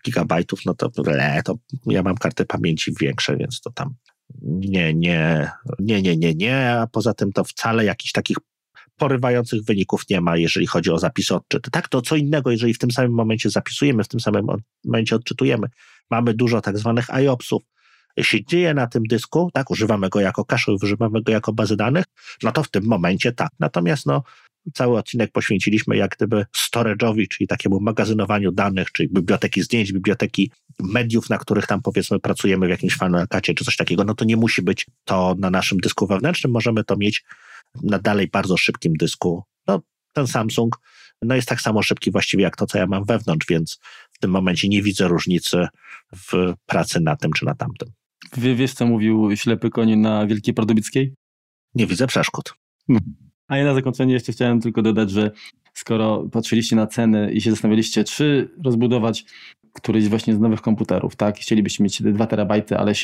gigabajtów, no to, le, to ja mam karty pamięci większe, więc to tam nie, nie, nie, nie, nie, nie, a poza tym to wcale jakichś takich porywających wyników nie ma, jeżeli chodzi o zapisy odczyty. Tak, to co innego, jeżeli w tym samym momencie zapisujemy, w tym samym momencie odczytujemy. Mamy dużo tak zwanych IOPSów, się dzieje na tym dysku, tak, używamy go jako cache, używamy go jako bazy danych, no to w tym momencie tak. Natomiast no, cały odcinek poświęciliśmy jak gdyby storage'owi, czyli takiemu magazynowaniu danych, czyli biblioteki zdjęć, biblioteki mediów, na których tam powiedzmy pracujemy w jakimś fanakacie czy coś takiego, no to nie musi być to na naszym dysku wewnętrznym, możemy to mieć na dalej bardzo szybkim dysku. No, ten Samsung no jest tak samo szybki właściwie jak to, co ja mam wewnątrz, więc w tym momencie nie widzę różnicy w pracy na tym czy na tamtym. Wie, wiesz, co mówił ślepy koń na Wielkiej Pordubickiej? Nie widzę przeszkód. A ja na zakończenie jeszcze chciałem tylko dodać, że skoro patrzyliście na ceny i się zastanawialiście, czy rozbudować któryś właśnie z nowych komputerów, tak? Chcielibyście mieć 2 terabajty, ale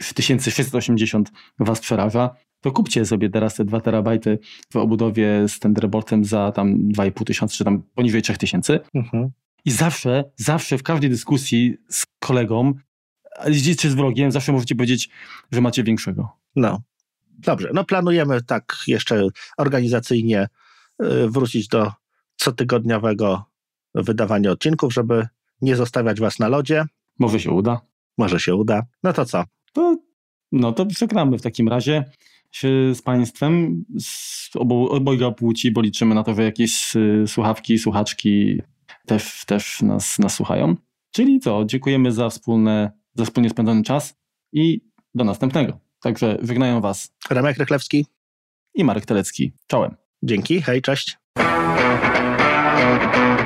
7680 was przeraża, to kupcie sobie teraz te 2 terabajty w obudowie z Thunderboltem za tam 2,5 tysiąca, czy tam poniżej 3000. Mhm. I zawsze, zawsze w każdej dyskusji z kolegą czy z wrogiem, zawsze możecie powiedzieć, że macie większego. No. Dobrze, no planujemy tak jeszcze organizacyjnie y, wrócić do cotygodniowego wydawania odcinków, żeby nie zostawiać was na lodzie. Może się uda. Może się uda. No to co? To, no to przegramy w takim razie się z Państwem, z obo, obojga płci, bo liczymy na to, że jakieś y, słuchawki, słuchaczki też, też nas, nas słuchają. Czyli co, dziękujemy za wspólne za wspólnie spędzony czas i do następnego. Także żegnają Was Remek Rychlewski i Marek Telecki. Czołem. Dzięki, hej, cześć.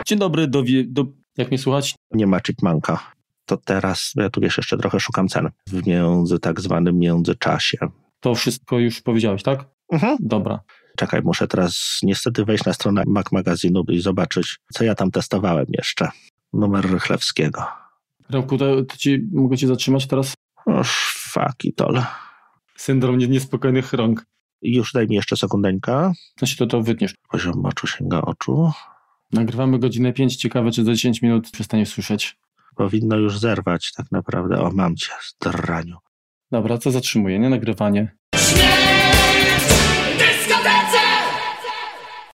Dzień dobry, do, do, jak mnie słuchać? Nie ma Chipmanka. To teraz, ja tu wiesz, jeszcze trochę szukam cen w między tak zwanym międzyczasie. To wszystko już powiedziałeś, tak? Mhm. Dobra. Czekaj, muszę teraz niestety wejść na stronę Mac Magazynu i zobaczyć, co ja tam testowałem jeszcze. Numer Rychlewskiego. Remku, to, to ci, mogę cię zatrzymać teraz? O, fuck it all. Syndrom niespokojnych rąk. Już daj mi jeszcze sekundeńkę. Znaczy to to wytniesz. Poziom moczu sięga oczu. Nagrywamy godzinę 5, ciekawe czy za 10 minut przestanie słyszeć. Powinno już zerwać tak naprawdę. O, mam cię, zdraniu. Dobra, co zatrzymuje, nie? Nagrywanie. Śmierć!